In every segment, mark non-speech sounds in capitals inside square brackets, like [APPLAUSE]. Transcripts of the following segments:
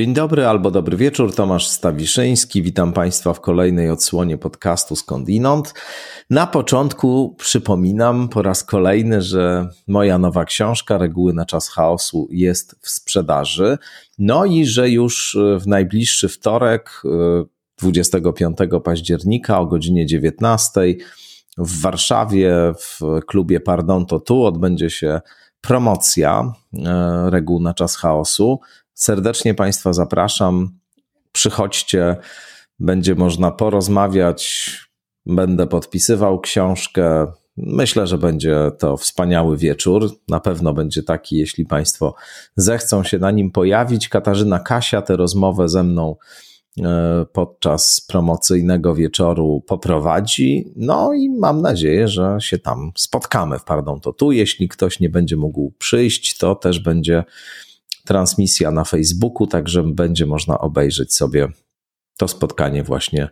Dzień dobry albo dobry wieczór, Tomasz Stawiszyński. Witam Państwa w kolejnej odsłonie podcastu Skądinąd. Na początku przypominam po raz kolejny, że moja nowa książka Reguły na czas chaosu jest w sprzedaży. No i że już w najbliższy wtorek, 25 października o godzinie 19 w Warszawie w klubie Pardon to tu odbędzie się promocja e, reguł na czas chaosu. Serdecznie Państwa zapraszam. Przychodźcie, będzie można porozmawiać. Będę podpisywał książkę. Myślę, że będzie to wspaniały wieczór. Na pewno będzie taki, jeśli Państwo zechcą się na nim pojawić. Katarzyna Kasia tę rozmowę ze mną e, podczas promocyjnego wieczoru poprowadzi. No i mam nadzieję, że się tam spotkamy w Pardon to tu. Jeśli ktoś nie będzie mógł przyjść, to też będzie transmisja na Facebooku, także będzie można obejrzeć sobie to spotkanie właśnie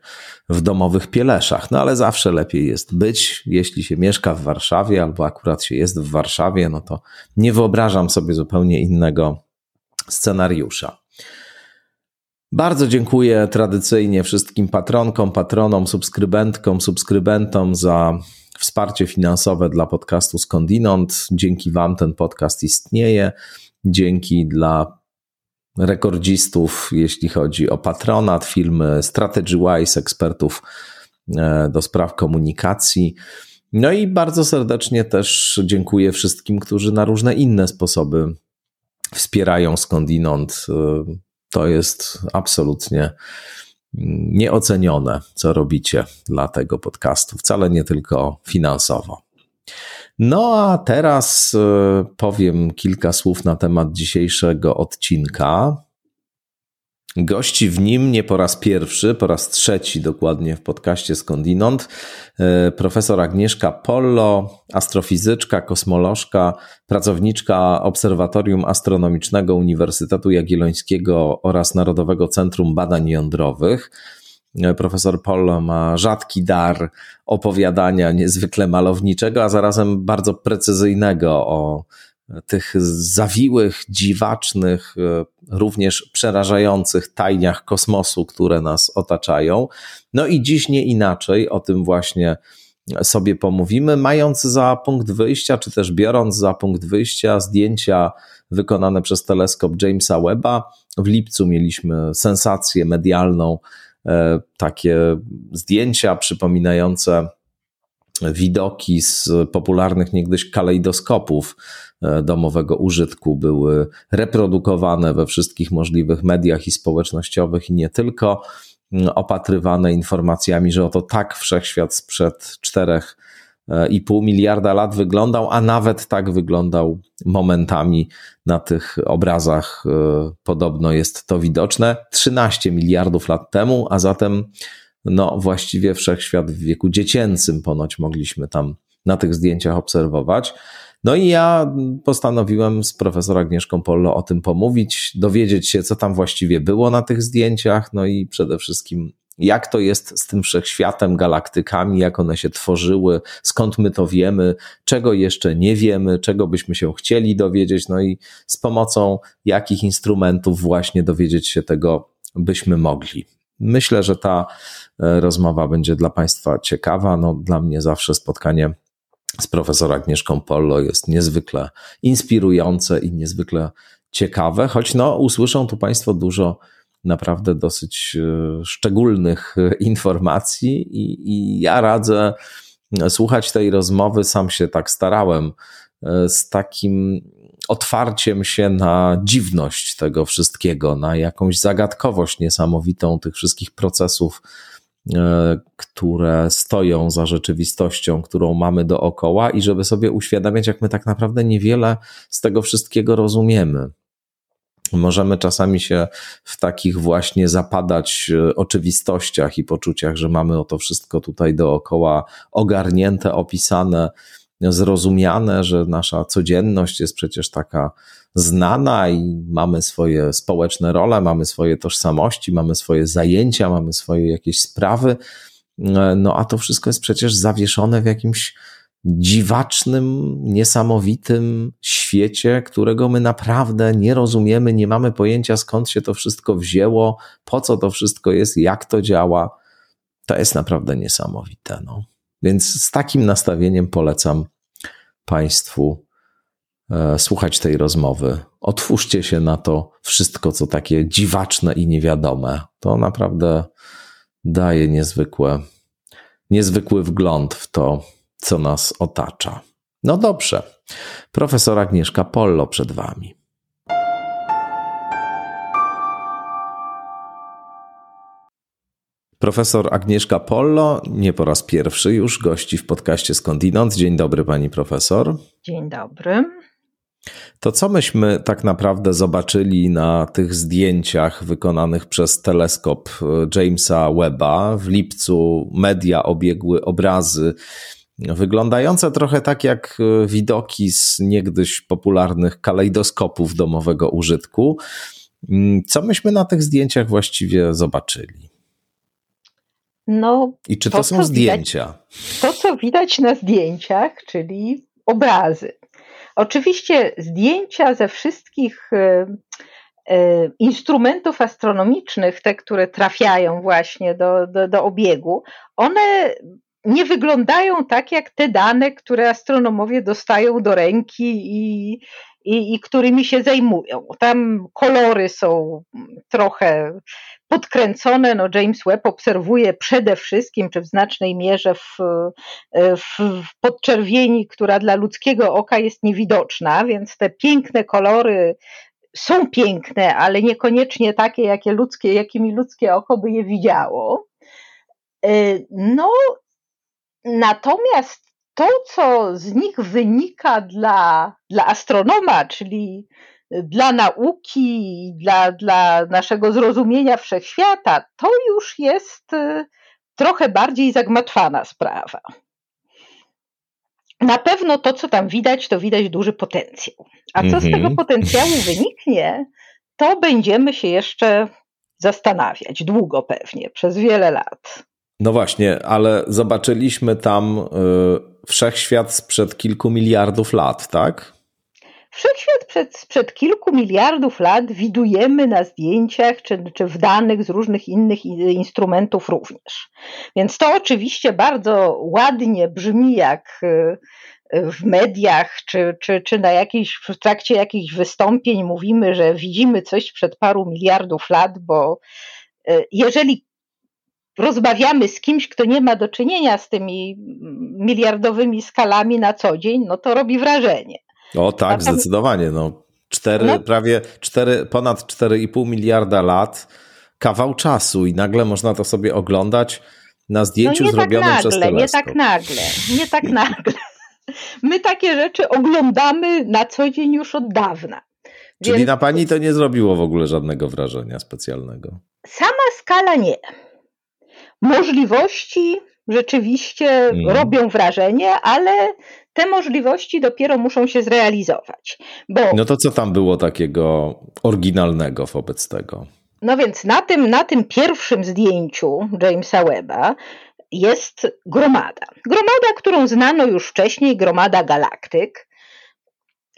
w domowych Pieleszach. No ale zawsze lepiej jest być, jeśli się mieszka w Warszawie albo akurat się jest w Warszawie, no to nie wyobrażam sobie zupełnie innego scenariusza. Bardzo dziękuję tradycyjnie wszystkim patronkom, patronom, subskrybentkom, subskrybentom za wsparcie finansowe dla podcastu Skądinąd. Dzięki Wam ten podcast istnieje dzięki dla rekordzistów, jeśli chodzi o patronat, firmy StrategyWise, ekspertów e, do spraw komunikacji. No i bardzo serdecznie też dziękuję wszystkim, którzy na różne inne sposoby wspierają skądinąd. E, to jest absolutnie nieocenione, co robicie dla tego podcastu, wcale nie tylko finansowo. No a teraz e, powiem kilka słów na temat dzisiejszego odcinka. Gości w nim nie po raz pierwszy, po raz trzeci dokładnie w podcaście Skądinąd, e, profesor Agnieszka Pollo, astrofizyczka, kosmolożka, pracowniczka Obserwatorium Astronomicznego Uniwersytetu Jagiellońskiego oraz Narodowego Centrum Badań Jądrowych. E, profesor Polo ma rzadki dar opowiadania niezwykle malowniczego, a zarazem bardzo precyzyjnego o tych zawiłych, dziwacznych, e, również przerażających tajniach kosmosu, które nas otaczają. No i dziś nie inaczej o tym właśnie sobie pomówimy, mając za punkt wyjścia, czy też biorąc za punkt wyjścia zdjęcia wykonane przez teleskop Jamesa Webba. W lipcu mieliśmy sensację medialną E, takie zdjęcia przypominające widoki z popularnych niegdyś kalejdoskopów e, domowego użytku. Były reprodukowane we wszystkich możliwych mediach i społecznościowych i nie tylko, opatrywane informacjami, że oto tak wszechświat sprzed czterech i pół miliarda lat wyglądał, a nawet tak wyglądał momentami na tych obrazach. E, podobno jest to widoczne 13 miliardów lat temu, a zatem no właściwie wszechświat w wieku dziecięcym ponoć mogliśmy tam na tych zdjęciach obserwować. No i ja postanowiłem z profesor Agnieszką Pollo o tym pomówić, dowiedzieć się, co tam właściwie było na tych zdjęciach, no i przede wszystkim jak to jest z tym wszechświatem, galaktykami, jak one się tworzyły, skąd my to wiemy, czego jeszcze nie wiemy, czego byśmy się chcieli dowiedzieć, no i z pomocą jakich instrumentów właśnie dowiedzieć się tego byśmy mogli. Myślę, że ta e, rozmowa będzie dla Państwa ciekawa. No, dla mnie zawsze spotkanie z profesor Agnieszką Pollo jest niezwykle inspirujące i niezwykle ciekawe, choć no, usłyszą tu Państwo dużo naprawdę dosyć e, szczególnych e, informacji, i, i ja radzę słuchać tej rozmowy. Sam się tak starałem, e, z takim otwarciem się na dziwność tego wszystkiego, na jakąś zagadkowość niesamowitą tych wszystkich procesów, które stoją za rzeczywistością, którą mamy dookoła, i żeby sobie uświadamiać, jak my tak naprawdę niewiele z tego wszystkiego rozumiemy. Możemy czasami się w takich właśnie zapadać e, oczywistościach i poczuciach, że mamy o to wszystko tutaj dookoła ogarnięte, opisane, zrozumiane, że nasza codzienność jest przecież taka znana i mamy swoje społeczne role, mamy swoje tożsamości, mamy swoje zajęcia, mamy swoje jakieś sprawy. E, no a to wszystko jest przecież zawieszone w jakimś dziwacznym, niesamowitym świecie, którego my naprawdę nie rozumiemy, nie mamy pojęcia skąd się to wszystko wzięło, po co to wszystko jest, jak to działa. To jest naprawdę niesamowite. No. Więc z takim nastawieniem polecam Państwu e, słuchać tej rozmowy. Otwórzcie się na to wszystko, co takie dziwaczne i niewiadome. To naprawdę daje niezwykłe, niezwykły wgląd w to, co nas otacza. No dobrze. Profesor Agnieszka Pollo przed Wami. Profesor Agnieszka Pollo nie po raz pierwszy już gości w podcaście Skądinąd. Dzień dobry, pani profesor. Dzień dobry. To co myśmy tak naprawdę zobaczyli na tych zdjęciach wykonanych przez teleskop Jamesa Webba? W lipcu media obiegły obrazy wyglądające trochę tak jak widoki z niegdyś popularnych kalejdoskopów domowego użytku. Co myśmy na tych zdjęciach właściwie zobaczyli? No, I czy to, to są zdjęcia? Widać, to, co widać na zdjęciach, czyli obrazy. Oczywiście zdjęcia ze wszystkich e, e, instrumentów astronomicznych, te, które trafiają właśnie do, do, do obiegu, one nie wyglądają tak jak te dane, które astronomowie dostają do ręki i, i, i, którymi się zajmują. Tam kolory są trochę podkręcone. No James Webb obserwuje przede wszystkim, czy w znacznej mierze w, w, podczerwieni, która dla ludzkiego oka jest niewidoczna, więc te piękne kolory są piękne, ale niekoniecznie takie, jakie ludzkie, jakimi ludzkie oko by je widziało. Y, no, natomiast to, co z nich wynika dla, dla astronoma, czyli dla nauki, dla, dla naszego zrozumienia wszechświata, to już jest y, trochę bardziej zagmatwana sprawa. Na pewno to, co tam widać, to widać duży potencjał. A co z tego mhm. potencjału wyniknie, to będziemy się jeszcze zastanawiać, długo pewnie, przez wiele lat. No właśnie, ale zobaczyliśmy tam y, wszechświat sprzed kilku miliardów lat, tak? Wszechświat przed, sprzed kilku miliardów lat widujemy na zdjęciach czy, czy w danych z różnych innych instrumentów również. Więc to oczywiście bardzo ładnie brzmi, jak y, w mediach, czy, czy, czy na jakiejś, w trakcie jakichś wystąpień mówimy, że widzimy coś przed paru miliardów lat, bo y, jeżeli rozmawiamy z kimś, kto nie ma do czynienia z tymi miliardowymi skalami na co dzień, no to robi wrażenie. O tak, zdecydowanie. No. Cztery, no. Prawie cztery, ponad 4,5 miliarda lat, kawał czasu i nagle można to sobie oglądać na zdjęciu no zrobionym tak nagle, przez teleskop. Nie tak nagle, nie tak [LAUGHS] nagle. My takie rzeczy oglądamy na co dzień już od dawna. Czyli Więc... na pani to nie zrobiło w ogóle żadnego wrażenia specjalnego? Sama skala nie. Możliwości rzeczywiście mm. robią wrażenie, ale te możliwości dopiero muszą się zrealizować. Bo, no to co tam było takiego oryginalnego wobec tego? No więc na tym, na tym pierwszym zdjęciu Jamesa Webba jest gromada. Gromada, którą znano już wcześniej, gromada galaktyk.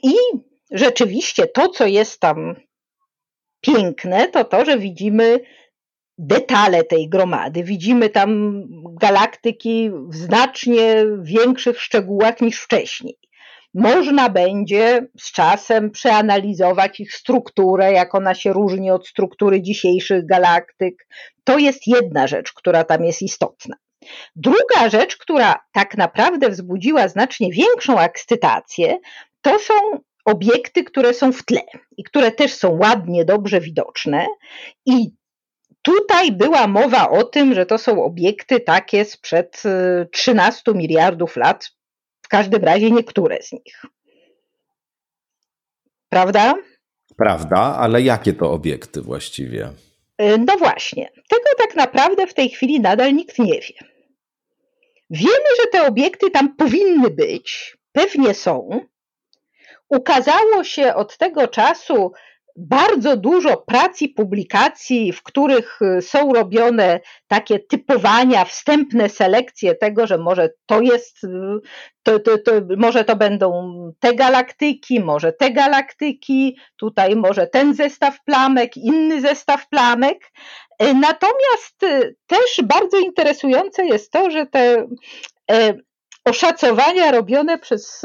I rzeczywiście to, co jest tam piękne, to to, że widzimy detale tej gromady. Widzimy tam galaktyki w znacznie większych szczegółach niż wcześniej. Można będzie z czasem przeanalizować ich strukturę, jak ona się różni od struktury dzisiejszych galaktyk. To jest jedna rzecz, która tam jest istotna. Druga rzecz, która tak naprawdę wzbudziła znacznie większą ekscytację, to są obiekty, które są w tle i które też są ładnie, dobrze widoczne. I Tutaj była mowa o tym, że to są obiekty takie sprzed 13 y, miliardów lat, w każdym razie niektóre z nich. Prawda? Prawda, ale jakie to obiekty właściwie? Y, no właśnie, tego tak naprawdę w tej chwili nadal nikt nie wie. Wiemy, że te obiekty tam powinny być, pewnie są. Ukazało się od tego czasu bardzo dużo prac i publikacji, w których y, są robione takie typowania, wstępne selekcje tego, że może to jest, y, to, to, to, może to będą te galaktyki, może te galaktyki, tutaj może ten zestaw plamek, inny zestaw plamek. Y, natomiast też bardzo interesujące jest to, że te oszacowania robione przez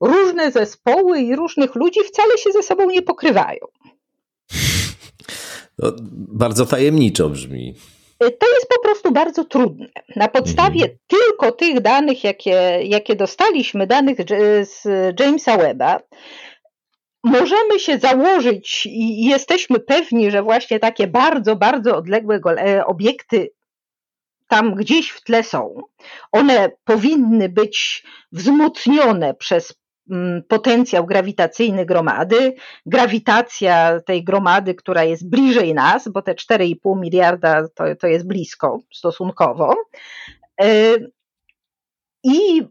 różne zespoły i różnych ludzi wcale się ze sobą nie pokrywają. To bardzo tajemniczo brzmi. To jest po prostu bardzo trudne. Na podstawie mhm. tylko tych danych, jakie, jakie dostaliśmy, danych z Jamesa Webba, możemy się założyć i jesteśmy pewni, że właśnie takie bardzo, bardzo odległe e, obiekty tam gdzieś w tle są. One powinny być wzmocnione przez mm, potencjał grawitacyjny gromady. Grawitacja tej gromady, która jest bliżej nas, bo te 4,5 miliarda to, to jest blisko stosunkowo. E, I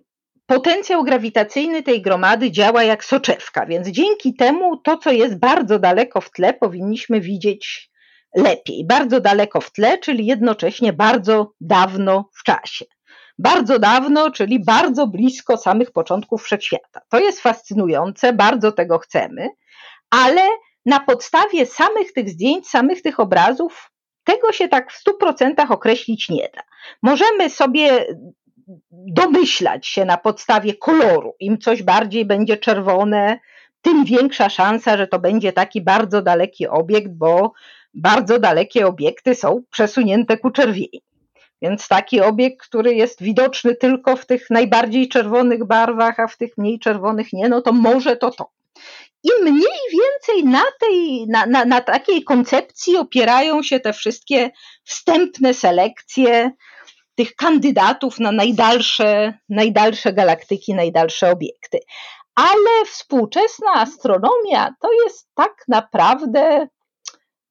potencjał grawitacyjny tej gromady działa jak soczewka, więc dzięki temu to, co jest bardzo daleko w tle, powinniśmy widzieć lepiej, bardzo daleko w tle, czyli jednocześnie bardzo dawno w czasie. Bardzo dawno, czyli bardzo blisko samych początków wszechświata. To jest fascynujące, bardzo tego chcemy, ale na podstawie samych tych zdjęć, samych tych obrazów, tego się tak w 100% określić nie da. Możemy sobie domyślać się na podstawie koloru. Im coś bardziej będzie czerwone, tym większa szansa, że to będzie taki bardzo daleki obiekt, bo bardzo dalekie obiekty są przesunięte ku czerwieni. Więc taki obiekt, który jest widoczny tylko w tych najbardziej czerwonych barwach, a w tych mniej czerwonych nie, no to może to to. I mniej więcej na, tej, na, na, na takiej koncepcji opierają się te wszystkie wstępne selekcje tych kandydatów na najdalsze, najdalsze galaktyki, najdalsze obiekty. Ale współczesna astronomia to jest tak naprawdę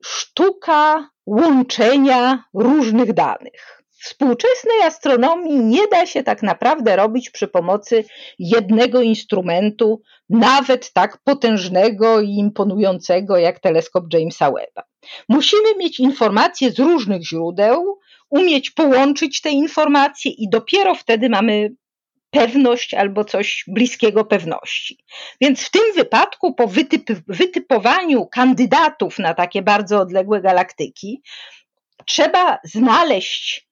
sztuka łączenia różnych danych. Współczesnej astronomii nie da się tak naprawdę robić przy pomocy jednego instrumentu, nawet tak potężnego i imponującego jak teleskop Jamesa Webba. Musimy mieć informacje z różnych źródeł, umieć połączyć te informacje i dopiero wtedy mamy pewność albo coś bliskiego pewności. Więc w tym wypadku, po wytyp, wytypowaniu kandydatów na takie bardzo odległe galaktyki, trzeba znaleźć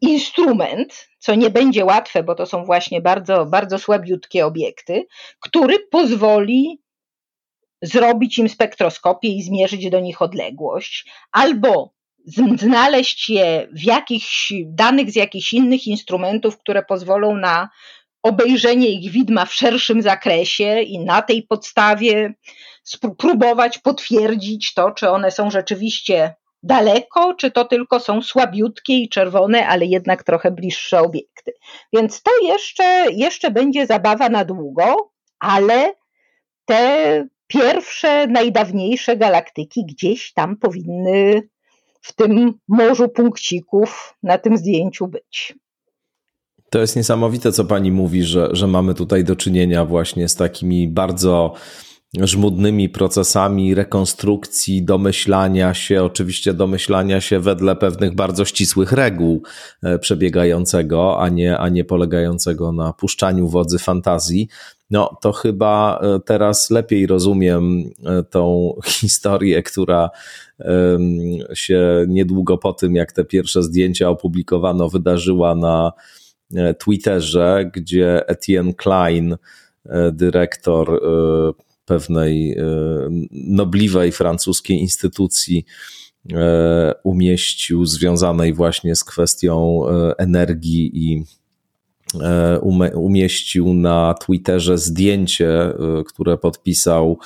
instrument, co nie będzie łatwe, bo to są właśnie bardzo, bardzo słabiutkie obiekty, który pozwoli zrobić im spektroskopię i zmierzyć do nich odległość, albo znaleźć je w jakichś danych z jakichś innych instrumentów, które pozwolą na obejrzenie ich widma w szerszym zakresie i na tej podstawie spróbować potwierdzić to, czy one są rzeczywiście daleko, czy to tylko są słabiutkie i czerwone, ale jednak trochę bliższe obiekty. Więc to jeszcze, jeszcze będzie zabawa na długo, ale te pierwsze, najdawniejsze galaktyki gdzieś tam powinny w tym morzu punkcików na tym zdjęciu być. To jest niesamowite, co pani mówi, że, że mamy tutaj do czynienia właśnie z takimi bardzo żmudnymi procesami rekonstrukcji, domyślania się, oczywiście domyślania się wedle pewnych bardzo ścisłych reguł e, przebiegającego, a nie, a nie polegającego na puszczaniu wodzy fantazji. No to chyba e, teraz lepiej rozumiem e, tą [LAUGHS] historię, która się niedługo po tym, jak te pierwsze zdjęcia opublikowano, wydarzyła na Twitterze, gdzie Etienne Klein, dyrektor pewnej e, nobliwej francuskiej instytucji e, umieścił, związanej właśnie z kwestią e, energii i umieścił na Twitterze zdjęcie, które podpisał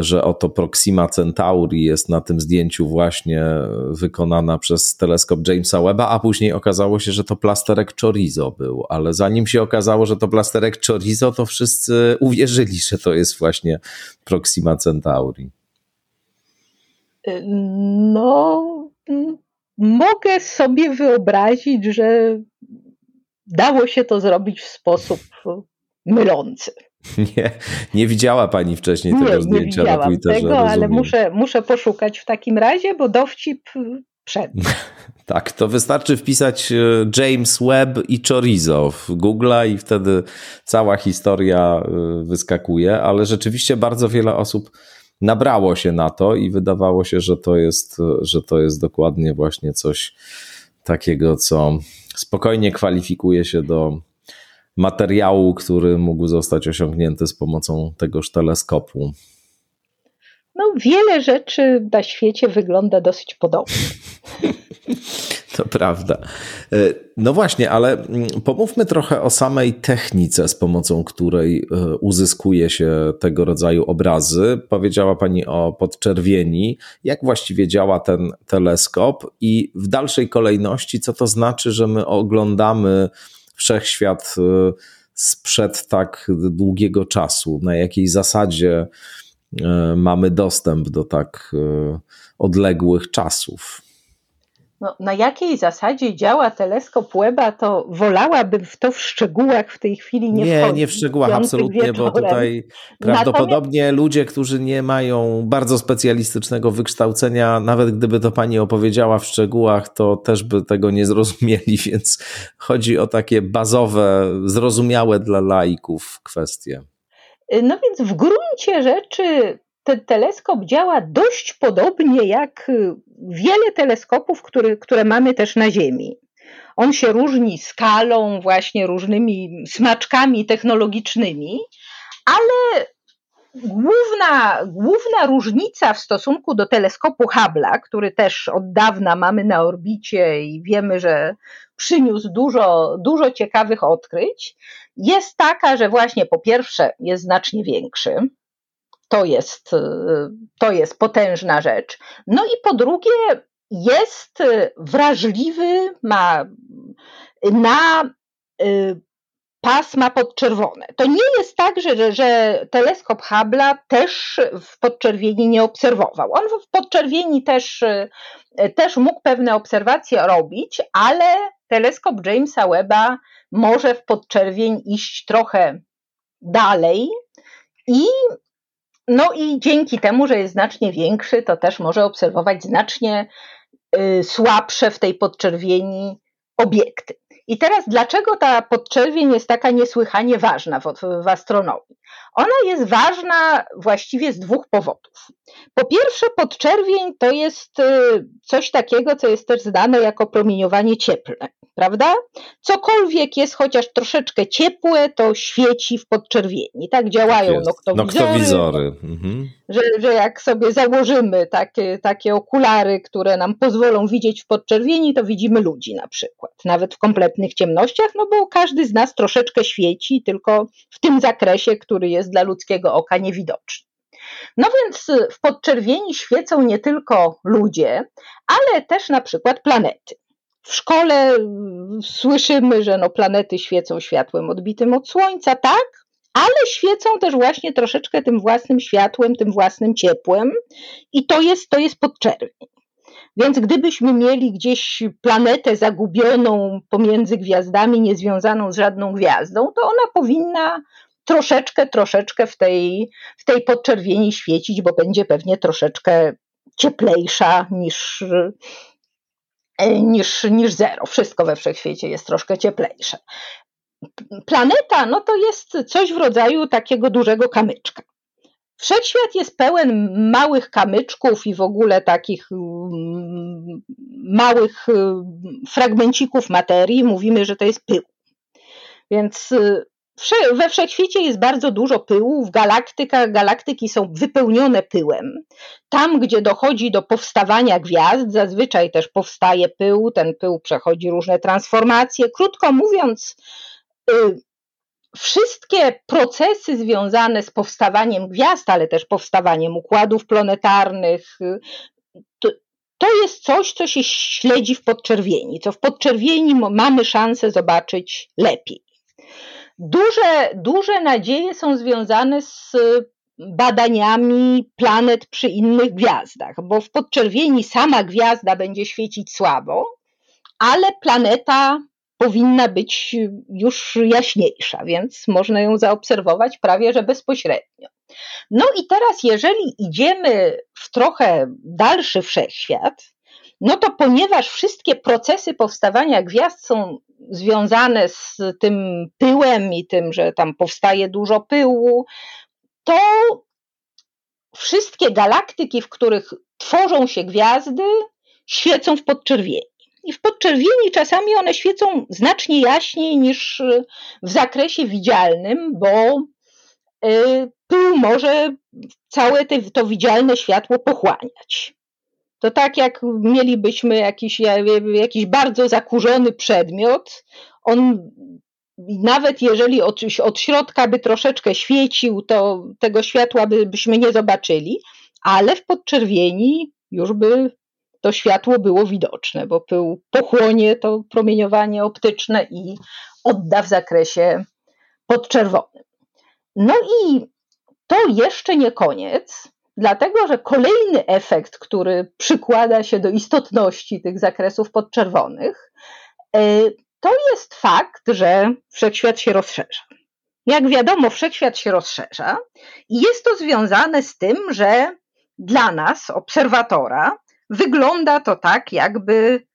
że oto Proxima Centauri jest na tym zdjęciu właśnie wykonana przez teleskop Jamesa Webba, a później okazało się, że to plasterek chorizo był, ale zanim się okazało, że to plasterek chorizo, to wszyscy uwierzyli, że to jest właśnie Proxima Centauri. No, mogę sobie wyobrazić, że dało się to zrobić w sposób mylący. [LAUGHS] Nie, nie widziała Pani wcześniej tego nie, zdjęcia nie na Twitterze. tego, rozumiem. ale muszę, muszę poszukać w takim razie, bo dowcip przed. [LAUGHS] Tak, to wystarczy wpisać e, James Webb i chorizo w Google i wtedy cała historia e, wyskakuje, ale rzeczywiście bardzo wiele osób nabrało się na to i wydawało się, że to jest, że to jest dokładnie właśnie coś takiego, co spokojnie kwalifikuje się do materiału, który mógł zostać osiągnięty z pomocą tegoż teleskopu. No, wiele rzeczy na świecie wygląda dosyć podobnie. [LAUGHS] To prawda. E, no właśnie, ale mm, pomówmy trochę o samej technice, z pomocą której e, uzyskuje się tego rodzaju obrazy. Powiedziała Pani o podczerwieni. Jak właściwie działa ten teleskop i w dalszej kolejności, co to znaczy, że my oglądamy wszechświat e, sprzed tak długiego czasu? Na jakiej zasadzie mamy dostęp do tak odległych czasów? No, na jakiej zasadzie działa teleskop Webba, to wolałabym w to w szczegółach w tej chwili nie Nie, nie w szczegółach, absolutnie, wieczorem. bo tutaj prawdopodobnie Natomiast... ludzie, którzy nie mają bardzo specjalistycznego wykształcenia, nawet gdyby to pani opowiedziała w szczegółach, to też by tego nie zrozumieli, [LAUGHS] więc chodzi o takie bazowe, zrozumiałe dla laików kwestie. No więc w gruncie rzeczy ten teleskop działa dość podobnie jak y, wiele teleskopów, które, które mamy też na Ziemi. On się różni skalą, właśnie różnymi smaczkami technologicznymi, ale główna, główna różnica w stosunku do teleskopu Hubble'a, który też od dawna mamy na orbicie i wiemy, że przyniósł dużo, dużo ciekawych odkryć, jest taka, że właśnie po pierwsze jest znacznie większy, to jest, y, to jest potężna rzecz. No i po drugie, jest wrażliwy ma na y, pasma podczerwone. To nie jest tak, że, że teleskop Hubble'a też w podczerwieni nie obserwował. On w podczerwieni też, y, też mógł pewne obserwacje robić, ale teleskop Jamesa Webba może w podczerwień iść trochę dalej i no i dzięki temu, że jest znacznie większy, to też może obserwować znacznie y, słabsze w tej podczerwieni obiekty. I teraz dlaczego ta podczerwień jest taka niesłychanie ważna w, w, astronomii? Ona jest ważna właściwie z dwóch powodów. Po pierwsze, podczerwień to jest y, coś takiego, co jest też znane jako promieniowanie cieplne prawda? Cokolwiek jest chociaż troszeczkę ciepłe, to świeci w podczerwieni. Tak działają tak noktowizory. noktowizory. Mhm. Że, że jak sobie założymy takie, takie okulary, które nam pozwolą widzieć w podczerwieni, to widzimy ludzi na przykład. Nawet w kompletnych ciemnościach, no bo każdy z nas troszeczkę świeci, tylko w tym zakresie, który jest dla ludzkiego oka niewidoczny. No więc w podczerwieni świecą nie tylko ludzie, ale też na przykład planety. W szkole mm, słyszymy, że no planety świecą światłem odbitym od Słońca, tak, ale świecą też właśnie troszeczkę tym własnym światłem, tym własnym ciepłem i to jest, to jest podczerwień. Więc gdybyśmy mieli gdzieś planetę zagubioną pomiędzy gwiazdami, niezwiązaną z żadną gwiazdą, to ona powinna troszeczkę, troszeczkę w tej, w tej podczerwieni świecić, bo będzie pewnie troszeczkę cieplejsza niż, E, niż, niż zero. Wszystko we wszechświecie jest troszkę cieplejsze. Planeta no to jest coś w rodzaju takiego dużego kamyczka. Wszechświat jest pełen małych kamyczków i w ogóle takich mm, małych y, fragmencików materii. Mówimy, że to jest pył. Więc y, we wszechświecie jest bardzo dużo pyłu, w galaktykach galaktyki są wypełnione pyłem. Tam, gdzie dochodzi do powstawania gwiazd, zazwyczaj też powstaje pył, ten pył przechodzi różne transformacje. Krótko mówiąc, y, wszystkie procesy związane z powstawaniem gwiazd, ale też powstawaniem układów planetarnych, y, to jest coś, co się śledzi w podczerwieni, co w podczerwieni mamy szansę zobaczyć lepiej. Duże, duże nadzieje są związane z badaniami planet przy innych gwiazdach, bo w podczerwieni sama gwiazda będzie świecić słabo, ale planeta powinna być już jaśniejsza, więc można ją zaobserwować prawie że bezpośrednio. No i teraz, jeżeli idziemy w trochę dalszy wszechświat, no to ponieważ wszystkie procesy powstawania gwiazd są związane z tym pyłem i tym, że tam powstaje dużo pyłu, to wszystkie galaktyki, w których tworzą się gwiazdy, świecą w podczerwieni. I w podczerwieni czasami one świecą znacznie jaśniej niż w zakresie widzialnym, bo y, pył może całe te, to widzialne światło pochłaniać. To tak jak mielibyśmy jakiś, jakiś bardzo zakurzony przedmiot, on nawet jeżeli od, od środka by troszeczkę świecił, to tego światła by, byśmy nie zobaczyli, ale w podczerwieni już by to światło było widoczne, bo pył pochłonie to promieniowanie optyczne i odda w zakresie podczerwonym. No i to jeszcze nie koniec, dlatego że kolejny efekt, który przykłada się do istotności tych zakresów podczerwonych, e, to jest fakt, że wszechświat się rozszerza. Jak wiadomo, wszechświat się rozszerza i jest to związane z tym, że dla nas, obserwatora, wygląda to tak, jakby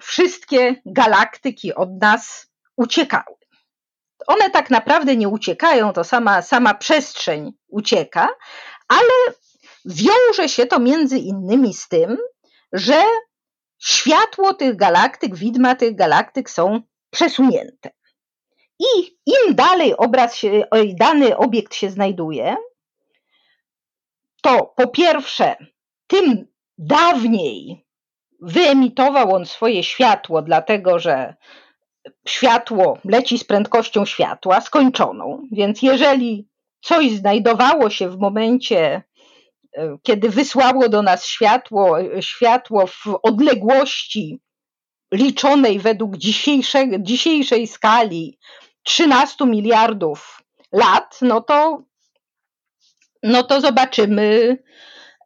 wszystkie galaktyki od nas uciekały. One tak naprawdę nie uciekają, to sama, sama przestrzeń ucieka, ale wiąże się to między innymi z tym, że światło tych galaktyk, widma tych galaktyk są przesunięte. I im dalej obraz się, dany obiekt się znajduje, to po pierwsze, tym dawniej wyemitował on swoje światło, dlatego że światło leci z prędkością światła skończoną, więc jeżeli coś znajdowało się w momencie, e, kiedy wysłało do nas światło, światło w odległości liczonej według dzisiejszej, dzisiejszej skali 13 miliardów lat, no to, no to zobaczymy,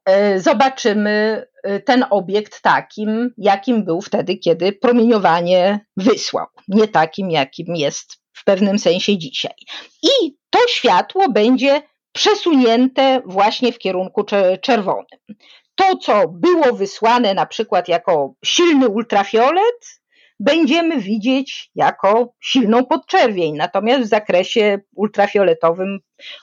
e, zobaczymy e, ten obiekt takim, jakim był wtedy, kiedy promieniowanie wysłał, nie takim, jakim jest pewnym sensie dzisiaj. I to światło będzie przesunięte właśnie w kierunku czerwonym. To, co było wysłane na przykład jako silny ultrafiolet, będziemy widzieć jako silną podczerwień, natomiast w zakresie ultrafioletowym,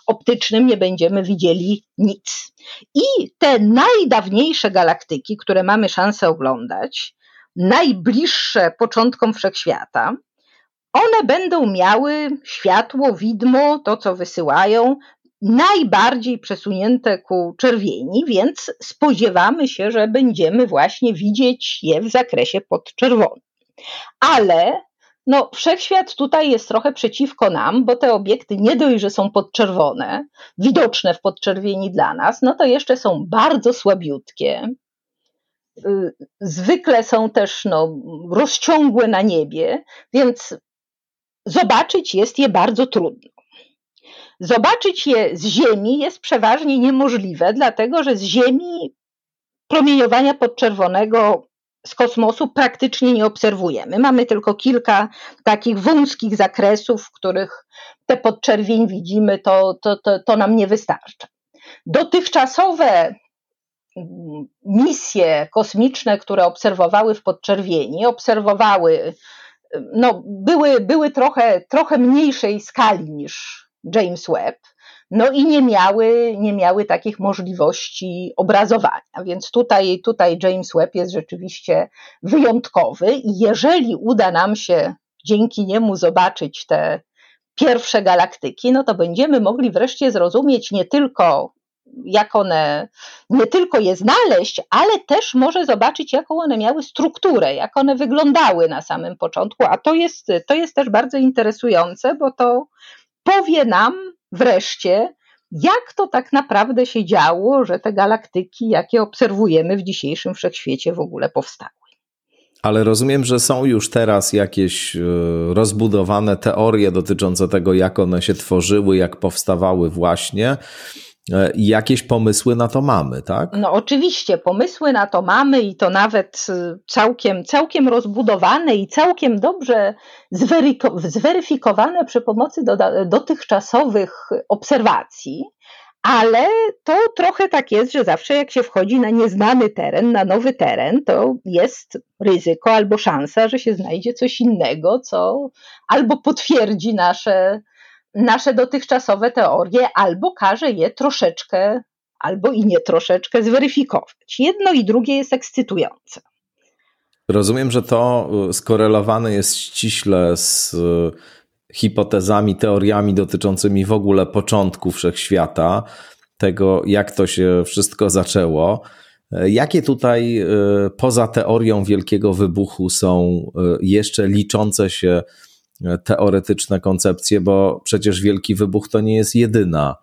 optycznym nie będziemy widzieli nic. I te najdawniejsze galaktyki, które mamy szansę oglądać, najbliższe początkom wszechświata, one będą miały światło, widmo, to co wysyłają, najbardziej przesunięte ku czerwieni, więc spodziewamy się, że będziemy właśnie widzieć je w zakresie podczerwonym. Ale no, wszechświat tutaj jest trochę przeciwko nam, bo te obiekty nie dość, że są podczerwone, widoczne w podczerwieni dla nas, no to jeszcze są bardzo słabiutkie. Y, zwykle są też no, rozciągłe na niebie, więc zobaczyć jest je bardzo trudno. Zobaczyć je z Ziemi jest przeważnie niemożliwe, dlatego że z Ziemi promieniowania podczerwonego z kosmosu praktycznie nie obserwujemy. Mamy tylko kilka takich wąskich zakresów, w których te podczerwień widzimy, to, to, to, to nam nie wystarcza. Dotychczasowe misje kosmiczne, które obserwowały w podczerwieni, obserwowały no, były, były trochę, trochę mniejszej skali niż James Webb, no i nie miały, nie miały takich możliwości obrazowania. Więc tutaj, tutaj James Webb jest rzeczywiście wyjątkowy i jeżeli uda nam się dzięki niemu zobaczyć te pierwsze galaktyki, no to będziemy mogli wreszcie zrozumieć nie tylko jak one, nie tylko je znaleźć, ale też może zobaczyć, jaką one miały strukturę, jak one wyglądały na samym początku, a to jest, to jest też bardzo interesujące, bo to powie nam wreszcie, jak to tak naprawdę się działo, że te galaktyki, jakie obserwujemy w dzisiejszym wszechświecie, w ogóle powstały. Ale rozumiem, że są już teraz jakieś e, rozbudowane teorie dotyczące tego, jak one się tworzyły, jak powstawały właśnie. E, jakieś pomysły na to mamy, tak? No oczywiście, pomysły na to mamy i to nawet y, całkiem, całkiem rozbudowane i całkiem dobrze zweryfikowane przy pomocy do, dotychczasowych obserwacji. Ale to trochę tak jest, że zawsze jak się wchodzi na nieznany teren, na nowy teren, to jest ryzyko albo szansa, że się znajdzie coś innego, co albo potwierdzi nasze, nasze dotychczasowe teorie, albo każe je troszeczkę, albo i nie troszeczkę zweryfikować. Jedno i drugie jest ekscytujące. Rozumiem, że to y, skorelowane jest ściśle z y, hipotezami, teoriami dotyczącymi w ogóle początku wszechświata, tego jak to się wszystko zaczęło. Jakie tutaj y, poza teorią wielkiego wybuchu są jeszcze liczące się teoretyczne koncepcje, bo przecież Wielki Wybuch to nie jest jedyna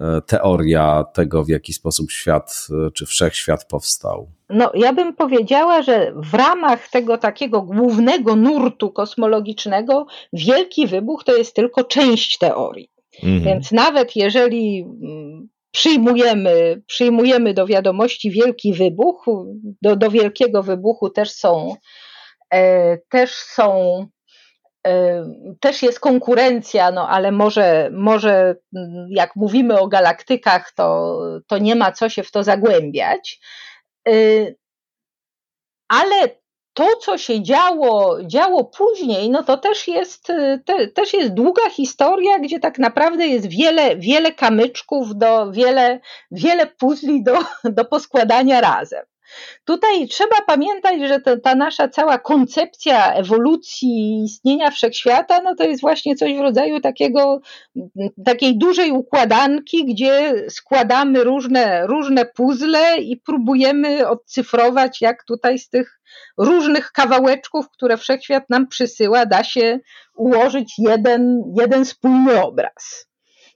e, teoria tego, w jaki sposób świat e, czy wszechświat powstał. No, ja bym powiedziała, że w ramach tego takiego głównego nurtu kosmologicznego Wielki Wybuch to jest tylko część teorii. Mhm. Więc nawet jeżeli mm, przyjmujemy, przyjmujemy do wiadomości Wielki Wybuch, do, do Wielkiego Wybuchu też są, e, też są też jest konkurencja, no ale może, może mm, jak mówimy o galaktykach, to, to nie ma co się w to zagłębiać. Y, ale to, co się działo, działo później, no to też jest, y, te, też jest długa historia, gdzie tak naprawdę jest wiele, wiele kamyczków, do, wiele, wiele puzli do, do poskładania razem. Tutaj trzeba pamiętać, że to, ta nasza cała koncepcja ewolucji istnienia wszechświata, no to jest właśnie coś w rodzaju takiego, takiej dużej układanki, gdzie składamy różne, różne puzzle i próbujemy odcyfrować, jak tutaj z tych różnych kawałeczków, które wszechświat nam przysyła, da się ułożyć jeden, jeden spójny obraz.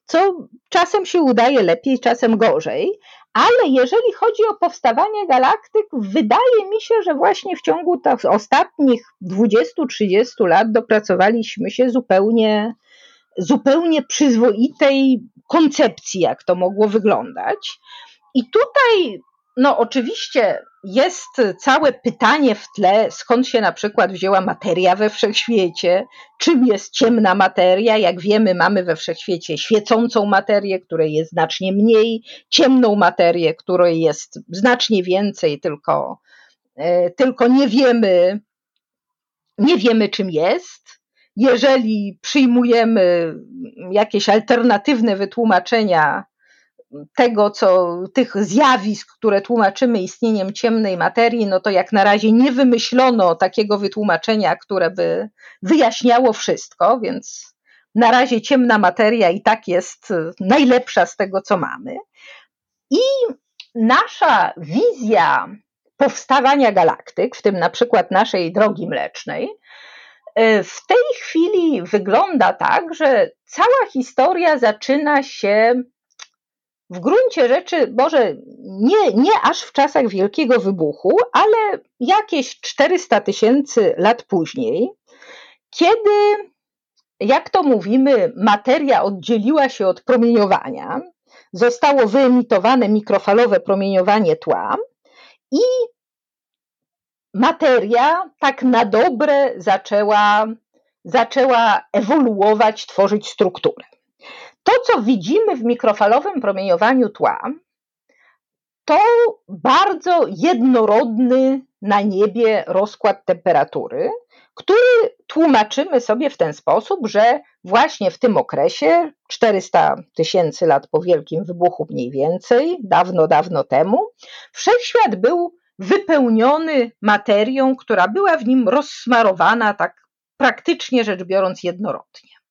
Co czasem się udaje lepiej, czasem gorzej, ale jeżeli chodzi o powstawanie galaktyk, wydaje mi się, że właśnie w ciągu tych ostatnich 20-30 lat dopracowaliśmy się zupełnie, zupełnie przyzwoitej koncepcji, jak to mogło wyglądać. I tutaj no oczywiście jest całe pytanie w tle, skąd się na przykład wzięła materia we wszechświecie, czym jest ciemna materia. Jak wiemy, mamy we wszechświecie świecącą materię, której jest znacznie mniej, ciemną materię, której jest znacznie więcej, tylko, e, tylko nie wiemy, nie wiemy czym jest. Jeżeli przyjmujemy jakieś alternatywne wytłumaczenia tego, co tych zjawisk, które tłumaczymy istnieniem ciemnej materii, no to jak na razie nie wymyślono takiego wytłumaczenia, które by wyjaśniało wszystko, więc na razie ciemna materia i tak jest najlepsza z tego, co mamy. I nasza wizja powstawania galaktyk, w tym na przykład naszej drogi mlecznej, w tej chwili wygląda tak, że cała historia zaczyna się w gruncie rzeczy, może nie, nie aż w czasach Wielkiego Wybuchu, ale jakieś 400 tysięcy lat później, kiedy, jak to mówimy, materia oddzieliła się od promieniowania, zostało wyemitowane mikrofalowe promieniowanie tła i materia tak na dobre zaczęła, zaczęła ewoluować, tworzyć strukturę. To, co widzimy w mikrofalowym promieniowaniu tła, to bardzo jednorodny na niebie rozkład temperatury, który tłumaczymy sobie w ten sposób, że właśnie w tym okresie, 400 tysięcy lat po Wielkim Wybuchu mniej więcej, dawno, dawno temu, wszechświat był wypełniony materią, która była w nim rozsmarowana tak praktycznie rzecz biorąc jednorodnie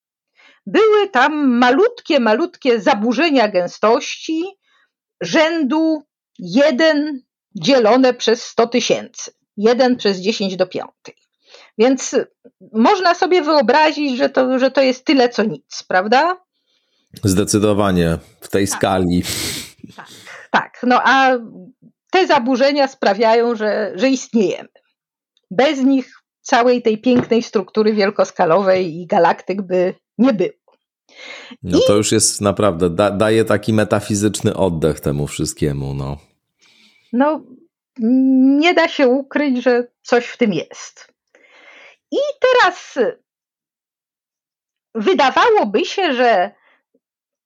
były tam malutkie, malutkie zaburzenia gęstości rzędu 1 dzielone przez 100 tysięcy, 1 przez 10 do 5. Więc można sobie wyobrazić, że to, że to jest tyle co nic, prawda? Zdecydowanie w tej tak. skali. Tak, tak. No a te zaburzenia sprawiają, że, że istniejemy. Bez nich całej tej pięknej struktury wielkoskalowej i galaktyk by nie było. No I... to już jest naprawdę, da, daje taki metafizyczny oddech temu wszystkiemu. No. no, nie da się ukryć, że coś w tym jest. I teraz wydawałoby się, że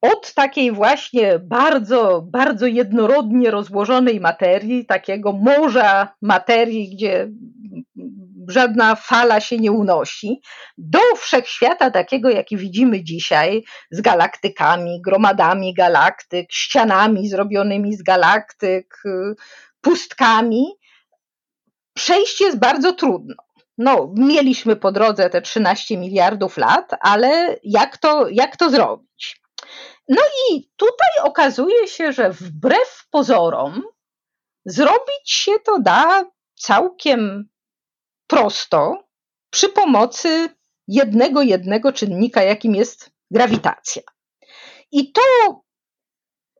od takiej właśnie bardzo, bardzo jednorodnie rozłożonej materii, takiego morza materii, gdzie żadna fala się nie unosi, do wszechświata takiego, jaki widzimy dzisiaj, z galaktykami, gromadami galaktyk, ścianami zrobionymi z galaktyk, pustkami, przejść jest bardzo trudno. No, mieliśmy po drodze te 13 miliardów lat, ale jak to, jak to zrobić? No i tutaj okazuje się, że wbrew pozorom zrobić się to da całkiem prosto przy pomocy jednego, jednego czynnika, jakim jest grawitacja. I to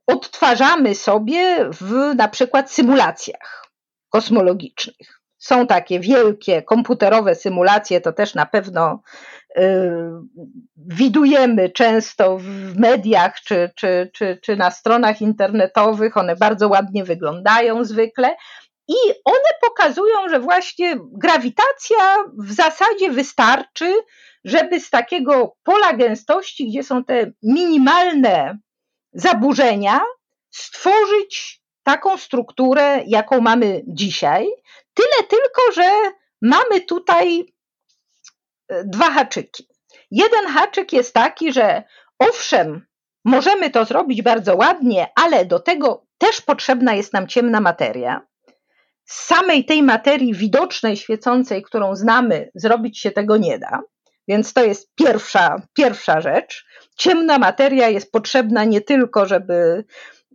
odtwarzamy sobie w na przykład symulacjach kosmologicznych. Są takie wielkie komputerowe symulacje, to też na pewno y, widujemy często w mediach czy, czy, czy, czy na stronach internetowych. One bardzo ładnie wyglądają zwykle. I one pokazują, że właśnie grawitacja w zasadzie wystarczy, żeby z takiego pola gęstości, gdzie są te minimalne zaburzenia, stworzyć taką strukturę, jaką mamy dzisiaj. Tyle tylko, że mamy tutaj e, dwa haczyki. Jeden haczyk jest taki, że owszem, możemy to zrobić bardzo ładnie, ale do tego też potrzebna jest nam ciemna materia. Z samej tej materii widocznej, świecącej, którą znamy, zrobić się tego nie da. Więc to jest pierwsza, pierwsza rzecz. Ciemna materia jest potrzebna nie tylko, żeby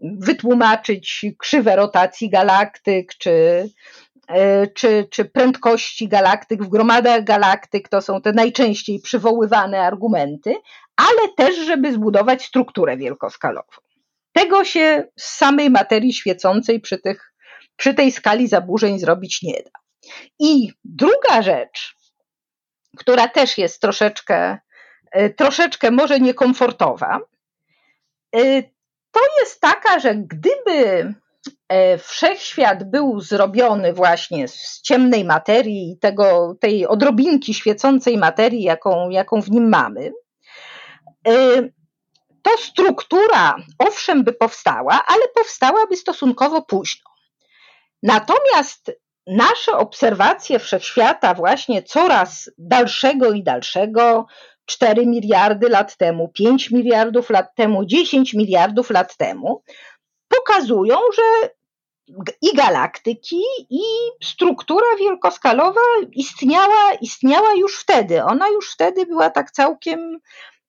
wytłumaczyć krzywe rotacji galaktyk, czy, e, czy, czy prędkości galaktyk w gromadach galaktyk, to są te najczęściej przywoływane argumenty, ale też, żeby zbudować strukturę wielkoskalową. Tego się z samej materii świecącej przy, tych, przy tej skali zaburzeń zrobić nie da. I druga rzecz, która też jest troszeczkę, e, troszeczkę może niekomfortowa, e, to jest taka, że gdyby e, wszechświat był zrobiony właśnie z ciemnej materii i tego, tej odrobinki świecącej materii, jaką, jaką w nim mamy, to struktura owszem by powstała, ale powstałaby stosunkowo późno. Natomiast nasze obserwacje wszechświata, właśnie coraz dalszego i dalszego, 4 miliardy lat temu, 5 miliardów lat temu, 10 miliardów lat temu, pokazują, że i galaktyki, i struktura wielkoskalowa istniała, istniała już wtedy. Ona już wtedy była tak całkiem,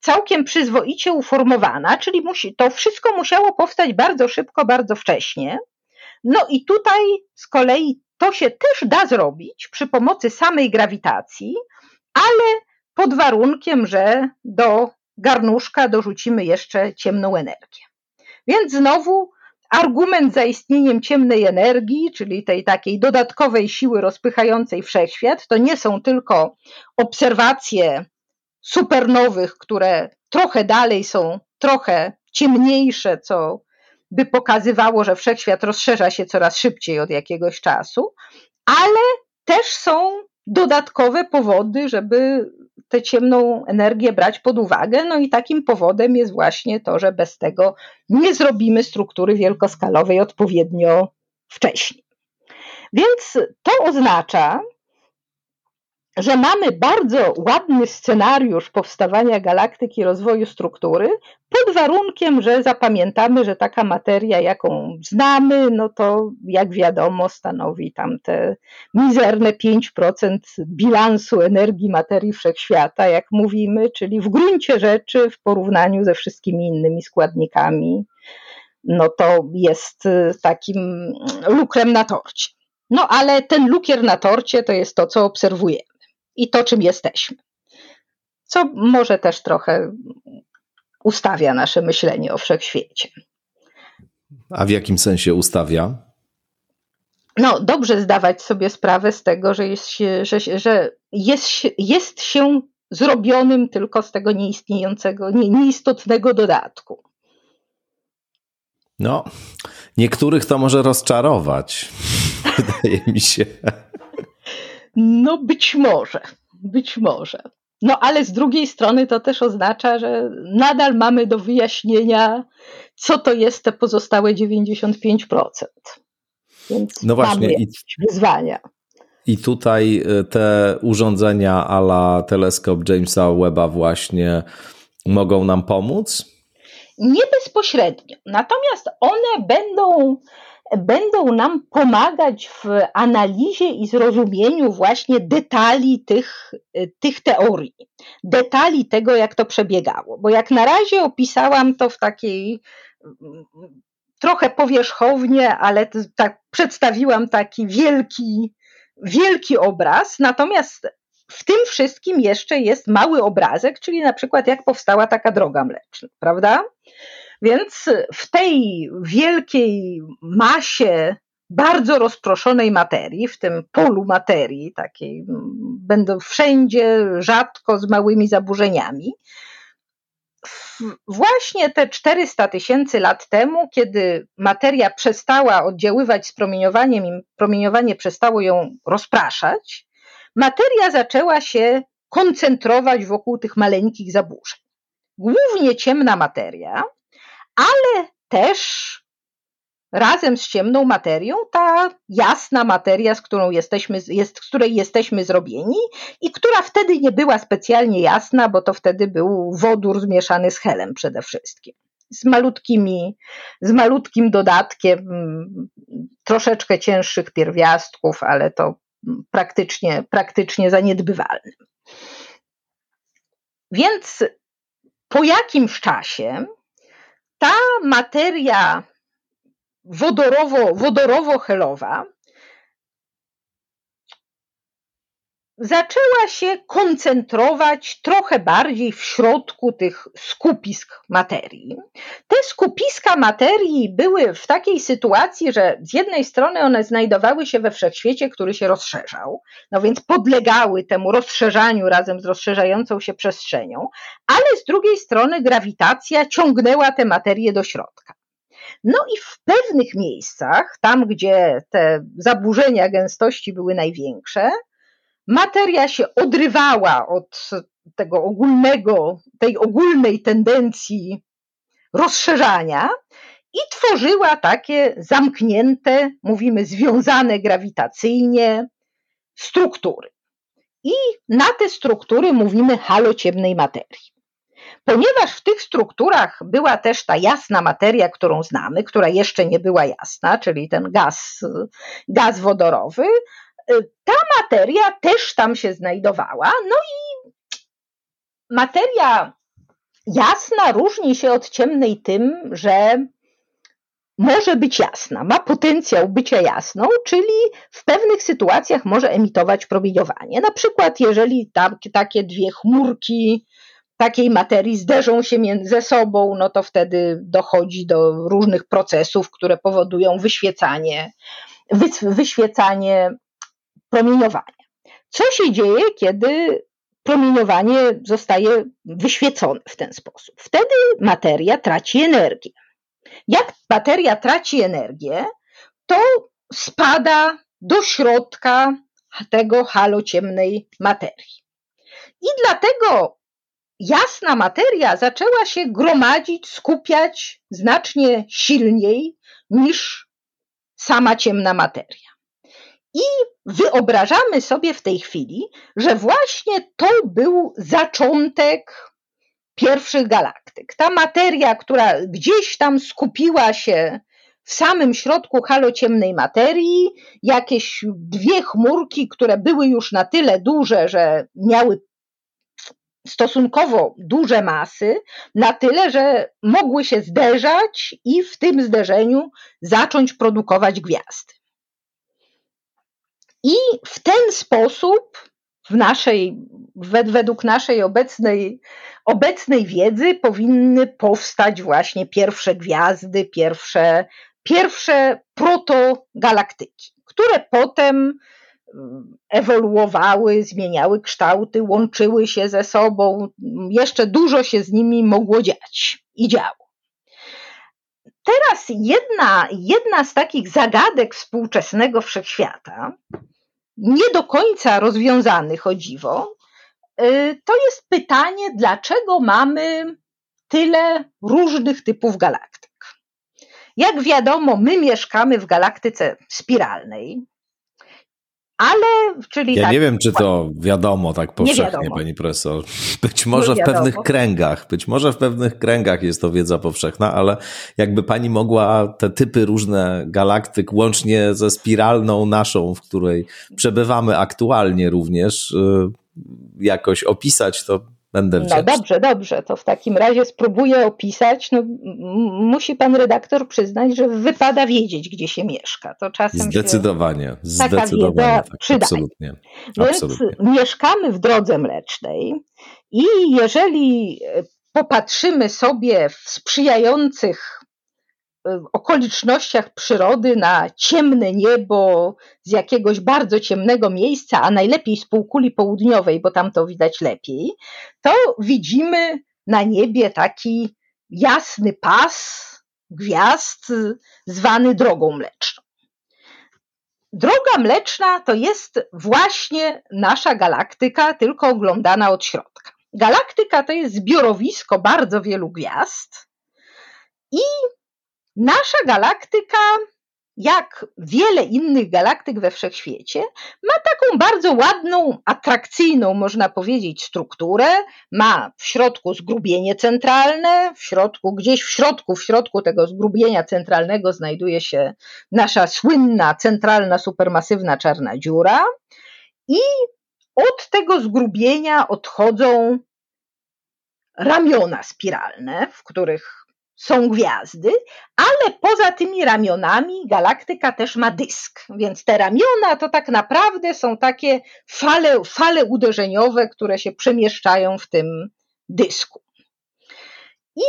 całkiem przyzwoicie uformowana, czyli musi, to wszystko musiało powstać bardzo szybko, bardzo wcześnie. No i tutaj z kolei to się też da zrobić przy pomocy samej grawitacji, ale pod warunkiem, że do garnuszka dorzucimy jeszcze ciemną energię. Więc znowu argument za istnieniem ciemnej energii, czyli tej takiej dodatkowej siły rozpychającej wszechświat, to nie są tylko obserwacje supernowych, które trochę dalej są trochę ciemniejsze, co by pokazywało, że wszechświat rozszerza się coraz szybciej od jakiegoś czasu, ale też są dodatkowe powody, żeby tę ciemną energię brać pod uwagę. No i takim powodem jest właśnie to, że bez tego nie zrobimy struktury wielkoskalowej odpowiednio wcześnie. Więc to oznacza, że mamy bardzo ładny scenariusz powstawania galaktyki, rozwoju struktury, pod warunkiem, że zapamiętamy, że taka materia, jaką znamy, no to jak wiadomo, stanowi tam te mizerne 5% bilansu energii materii wszechświata, jak mówimy, czyli w gruncie rzeczy w porównaniu ze wszystkimi innymi składnikami, no to jest takim lukrem na torcie. No ale ten lukier na torcie to jest to, co obserwujemy i to, czym jesteśmy. Co może też trochę ustawia nasze myślenie o wszechświecie. A w jakim sensie ustawia? No, dobrze zdawać sobie sprawę z tego, że jest się, że, że jest, jest się zrobionym tylko z tego nieistniejącego, nie, nieistotnego dodatku. No, niektórych to może rozczarować, [LAUGHS] wydaje mi się. No, być może, być może. No, ale z drugiej strony to też oznacza, że nadal mamy do wyjaśnienia, co to jest te pozostałe 95%. Więc no właśnie, mamy wyzwania. I tutaj y, te urządzenia ala teleskop Jamesa Webba właśnie mogą nam pomóc? Nie bezpośrednio. Natomiast one będą, będą nam pomagać w analizie i zrozumieniu właśnie detali tych, tych teorii, detali tego, jak to przebiegało. Bo jak na razie opisałam to w takiej trochę powierzchownie, ale tak przedstawiłam taki wielki, wielki obraz. Natomiast w tym wszystkim jeszcze jest mały obrazek, czyli na przykład jak powstała taka droga mleczna, prawda? Więc w tej wielkiej masie bardzo rozproszonej materii, w tym polu materii, takiej będą wszędzie, rzadko z małymi zaburzeniami, właśnie te 400 tysięcy lat temu, kiedy materia przestała oddziaływać z promieniowaniem i promieniowanie przestało ją rozpraszać, materia zaczęła się koncentrować wokół tych maleńkich zaburzeń. Głównie ciemna materia, ale też razem z ciemną materią ta jasna materia, z, którą jesteśmy, jest, z której jesteśmy zrobieni i która wtedy nie była specjalnie jasna, bo to wtedy był wodór zmieszany z helem przede wszystkim. Z malutkimi, z malutkim dodatkiem mm, troszeczkę cięższych pierwiastków, ale to praktycznie, praktycznie zaniedbywalnym. Więc po jakimś czasie ta materia wodorowo, wodorowo-helowa zaczęła się koncentrować trochę bardziej w środku tych skupisk materii. Te skupiska materii były w takiej sytuacji, że z jednej strony one znajdowały się we wszechświecie, który się rozszerzał, no więc podlegały temu rozszerzaniu razem z rozszerzającą się przestrzenią, ale z drugiej strony grawitacja ciągnęła tę materię do środka. No i w pewnych miejscach, tam gdzie te zaburzenia gęstości były największe, materia się odrywała od tego ogólnego, tej ogólnej tendencji rozszerzania i tworzyła takie zamknięte, mówimy związane grawitacyjnie struktury. I na te struktury mówimy halo ciemnej materii. Ponieważ w tych strukturach była też ta jasna materia, którą znamy, która jeszcze nie była jasna, czyli ten gaz, gaz wodorowy, ta materia też tam się znajdowała. No i materia jasna różni się od ciemnej tym, że może być jasna, ma potencjał bycia jasną, czyli w pewnych sytuacjach może emitować promieniowanie. Na przykład, jeżeli tam, takie dwie chmurki takiej materii zderzą się ze sobą, no to wtedy dochodzi do różnych procesów, które powodują wyświecanie, wyświecanie promieniowania. Co się dzieje, kiedy promieniowanie zostaje wyświecone w ten sposób? Wtedy materia traci energię. Jak materia traci energię, to spada do środka tego halo ciemnej materii. I dlatego jasna materia zaczęła się gromadzić, skupiać znacznie silniej niż sama ciemna materia. I wyobrażamy sobie w tej chwili, że właśnie to był zaczątek pierwszych galaktyk. Ta materia, która gdzieś tam skupiła się w samym środku halo ciemnej materii, jakieś dwie chmurki, które były już na tyle duże, że miały stosunkowo duże masy, na tyle, że mogły się zderzać i w tym zderzeniu zacząć produkować gwiazdy. I w ten sposób w naszej, według naszej obecnej, obecnej wiedzy powinny powstać właśnie pierwsze gwiazdy, pierwsze, pierwsze protogalaktyki, które potem ewoluowały, zmieniały kształty, łączyły się ze sobą. Jeszcze dużo się z nimi mogło dziać i działo. Teraz jedna, jedna z takich zagadek współczesnego wszechświata, nie do końca rozwiązanych o dziwo, y, to jest pytanie, dlaczego mamy tyle różnych typów galaktyk. Jak wiadomo, my mieszkamy w galaktyce spiralnej, ale, czyli ja tak, nie wiem, czy to wiadomo tak powszechnie, pani profesor. Być może w pewnych kręgach, być może w pewnych kręgach jest to wiedza powszechna, ale jakby pani mogła te typy różne galaktyk, łącznie ze spiralną naszą, w której przebywamy aktualnie również, y, jakoś opisać, to Będę wdzięczny. No dobrze, dobrze, to w takim razie spróbuję opisać. No, musi pan redaktor przyznać, że wypada wiedzieć, gdzie się mieszka. To czasem zdecydowanie, zdecydowanie, tak, absolutnie. Więc absolutnie. mieszkamy w drodze mlecznej i jeżeli popatrzymy sobie w sprzyjających okolicznościach przyrody na ciemne niebo z jakiegoś bardzo ciemnego miejsca, a najlepiej z półkuli południowej, bo tam to widać lepiej, to widzimy na niebie taki jasny pas gwiazd zwany drogą mleczną. Droga mleczna to jest właśnie nasza galaktyka, tylko oglądana od środka. Galaktyka to jest zbiorowisko bardzo wielu gwiazd i Nasza galaktyka, jak wiele innych galaktyk we wszechświecie, ma taką bardzo ładną, atrakcyjną, można powiedzieć, strukturę. Ma w środku zgrubienie centralne, w środku, gdzieś w środku, w środku tego zgrubienia centralnego znajduje się nasza słynna, centralna, supermasywna czarna dziura. I od tego zgrubienia odchodzą ramiona spiralne, w których są gwiazdy, ale poza tymi ramionami galaktyka też ma dysk. Więc te ramiona to tak naprawdę są takie fale, fale uderzeniowe, które się przemieszczają w tym dysku. I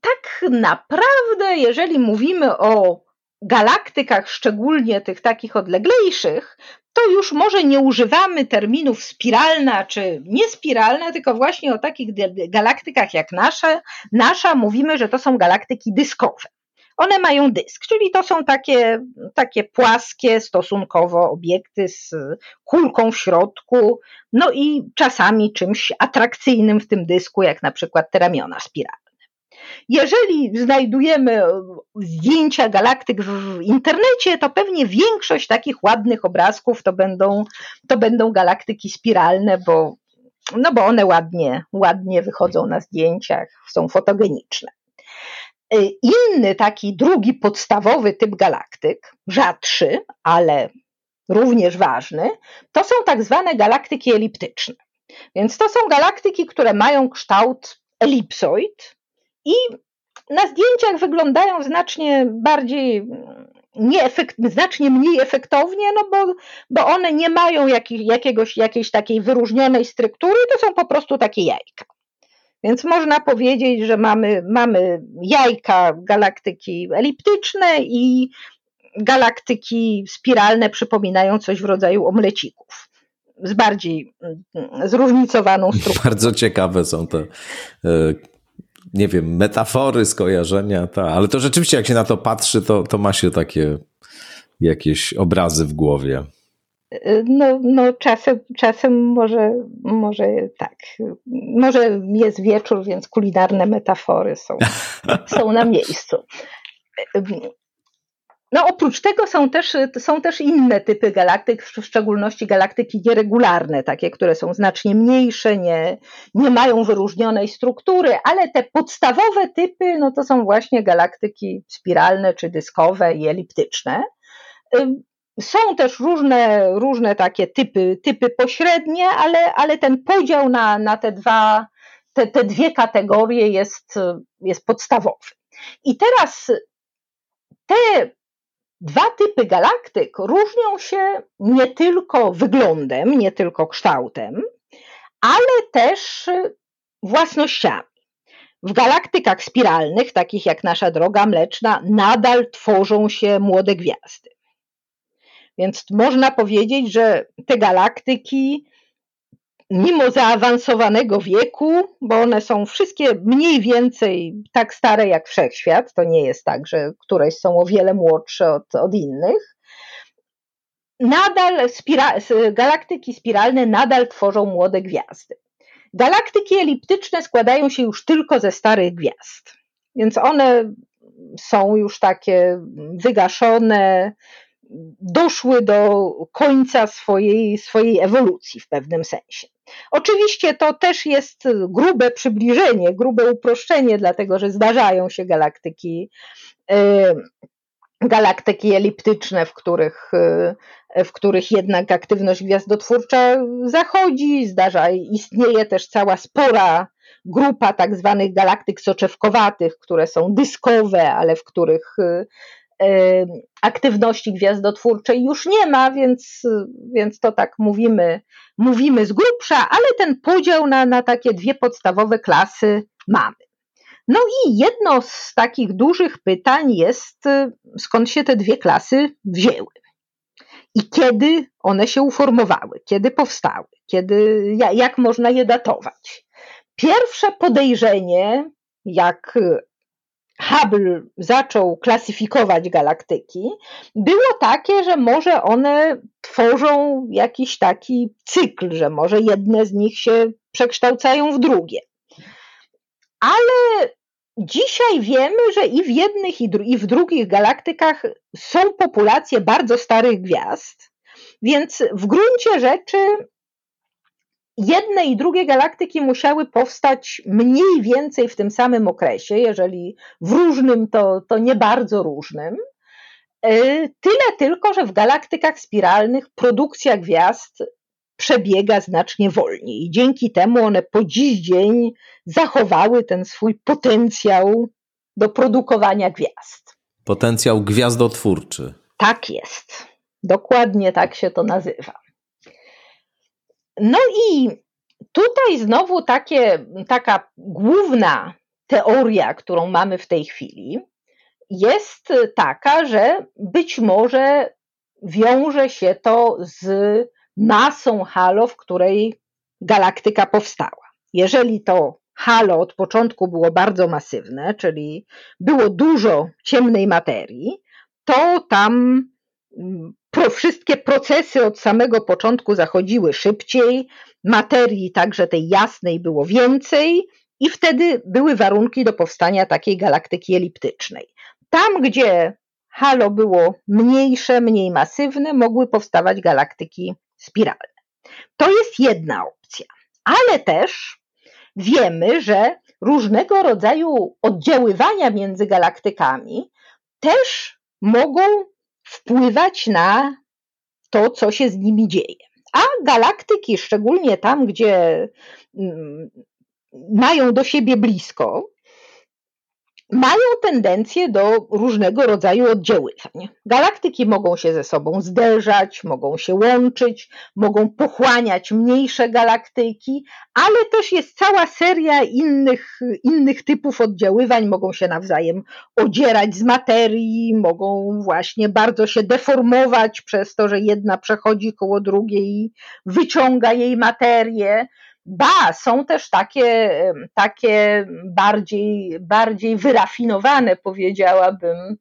tak naprawdę, jeżeli mówimy o galaktykach, szczególnie tych takich odleglejszych, to już może nie używamy terminów spiralna czy niespiralna, tylko właśnie o takich galaktykach jak nasze, nasza mówimy, że to są galaktyki dyskowe. One mają dysk, czyli to są takie, takie płaskie stosunkowo obiekty z kulką w środku, no i czasami czymś atrakcyjnym w tym dysku, jak na przykład te ramiona spiralne. Jeżeli znajdujemy zdjęcia galaktyk w internecie, to pewnie większość takich ładnych obrazków to będą, to będą galaktyki spiralne, bo, no bo one ładnie, ładnie wychodzą na zdjęciach, są fotogeniczne. Inny taki drugi podstawowy typ galaktyk, rzadszy, ale również ważny, to są tak zwane galaktyki eliptyczne. Więc to są galaktyki, które mają kształt elipsoid, i na zdjęciach wyglądają znacznie bardziej nieefekt, znacznie mniej efektownie, no bo, bo one nie mają jakich, jakiegoś, jakiejś takiej wyróżnionej struktury, to są po prostu takie jajka. Więc można powiedzieć, że mamy, mamy jajka galaktyki eliptyczne i galaktyki spiralne przypominają coś w rodzaju omlecików z bardziej mm, zróżnicowaną strukturą. Bardzo ciekawe są te e, nie wiem, metafory, skojarzenia, ta, ale to rzeczywiście jak się na to patrzy, to, to ma się takie jakieś obrazy w głowie. No, no czasem, czasem może, może tak. Może jest wieczór, więc kulinarne metafory są, [LAUGHS] są na miejscu. No oprócz tego są też, są też inne typy galaktyk, w szczególności galaktyki nieregularne, takie, które są znacznie mniejsze, nie, nie mają wyróżnionej struktury, ale te podstawowe typy no to są właśnie galaktyki spiralne czy dyskowe i eliptyczne. Są też różne, różne takie typy, typy pośrednie, ale, ale ten podział na, na te, dwa, te, te dwie kategorie jest, jest podstawowy. I teraz te Dwa typy galaktyk różnią się nie tylko wyglądem, nie tylko kształtem, ale też własnościami. W galaktykach spiralnych, takich jak nasza droga mleczna, nadal tworzą się młode gwiazdy. Więc można powiedzieć, że te galaktyki, mimo zaawansowanego wieku, bo one są wszystkie mniej więcej tak stare jak wszechświat, to nie jest tak, że któreś są o wiele młodsze od, od innych, nadal spira galaktyki spiralne nadal tworzą młode gwiazdy. Galaktyki eliptyczne składają się już tylko ze starych gwiazd, więc one są już takie wygaszone, doszły do końca swojej, swojej ewolucji w pewnym sensie. Oczywiście to też jest grube przybliżenie, grube uproszczenie, dlatego że zdarzają się galaktyki, galaktyki eliptyczne, w których, w których jednak aktywność gwiazdotwórcza zachodzi. Zdarza, istnieje też cała spora grupa tak zwanych galaktyk soczewkowatych, które są dyskowe, ale w których aktywności gwiazdotwórczej już nie ma, więc, więc to tak mówimy, mówimy z grubsza, ale ten podział na, na takie dwie podstawowe klasy mamy. No i jedno z takich dużych pytań jest, skąd się te dwie klasy wzięły i kiedy one się uformowały, kiedy powstały, kiedy, jak można je datować. Pierwsze podejrzenie, jak Hubble zaczął klasyfikować galaktyki, było takie, że może one tworzą jakiś taki cykl, że może jedne z nich się przekształcają w drugie. Ale dzisiaj wiemy, że i w jednych, i w drugich galaktykach są populacje bardzo starych gwiazd, więc w gruncie rzeczy jedne i drugie galaktyki musiały powstać mniej więcej w tym samym okresie, jeżeli w różnym, to, to nie bardzo różnym. E, tyle tylko, że w galaktykach spiralnych produkcja gwiazd przebiega znacznie wolniej. Dzięki temu one po dziś dzień zachowały ten swój potencjał do produkowania gwiazd. Potencjał gwiazdotwórczy. Tak jest. Dokładnie tak się to nazywa. No i tutaj znowu takie, taka główna teoria, którą mamy w tej chwili, jest taka, że być może wiąże się to z masą halo, w której galaktyka powstała. Jeżeli to halo od początku było bardzo masywne, czyli było dużo ciemnej materii, to tam pro, wszystkie procesy od samego początku zachodziły szybciej, materii także tej jasnej było więcej i wtedy były warunki do powstania takiej galaktyki eliptycznej. Tam, gdzie halo było mniejsze, mniej masywne, mogły powstawać galaktyki spiralne. To jest jedna opcja, ale też wiemy, że różnego rodzaju oddziaływania między galaktykami też mogą wpływać na to, co się z nimi dzieje. A galaktyki, szczególnie tam, gdzie mm, mają do siebie blisko, mają tendencję do różnego rodzaju oddziaływań. Galaktyki mogą się ze sobą zderzać, mogą się łączyć, mogą pochłaniać mniejsze galaktyki, ale też jest cała seria innych, innych typów oddziaływań, mogą się nawzajem odzierać z materii, mogą właśnie bardzo się deformować przez to, że jedna przechodzi koło drugiej i wyciąga jej materię. Ba, są też takie, takie bardziej, bardziej wyrafinowane, powiedziałabym,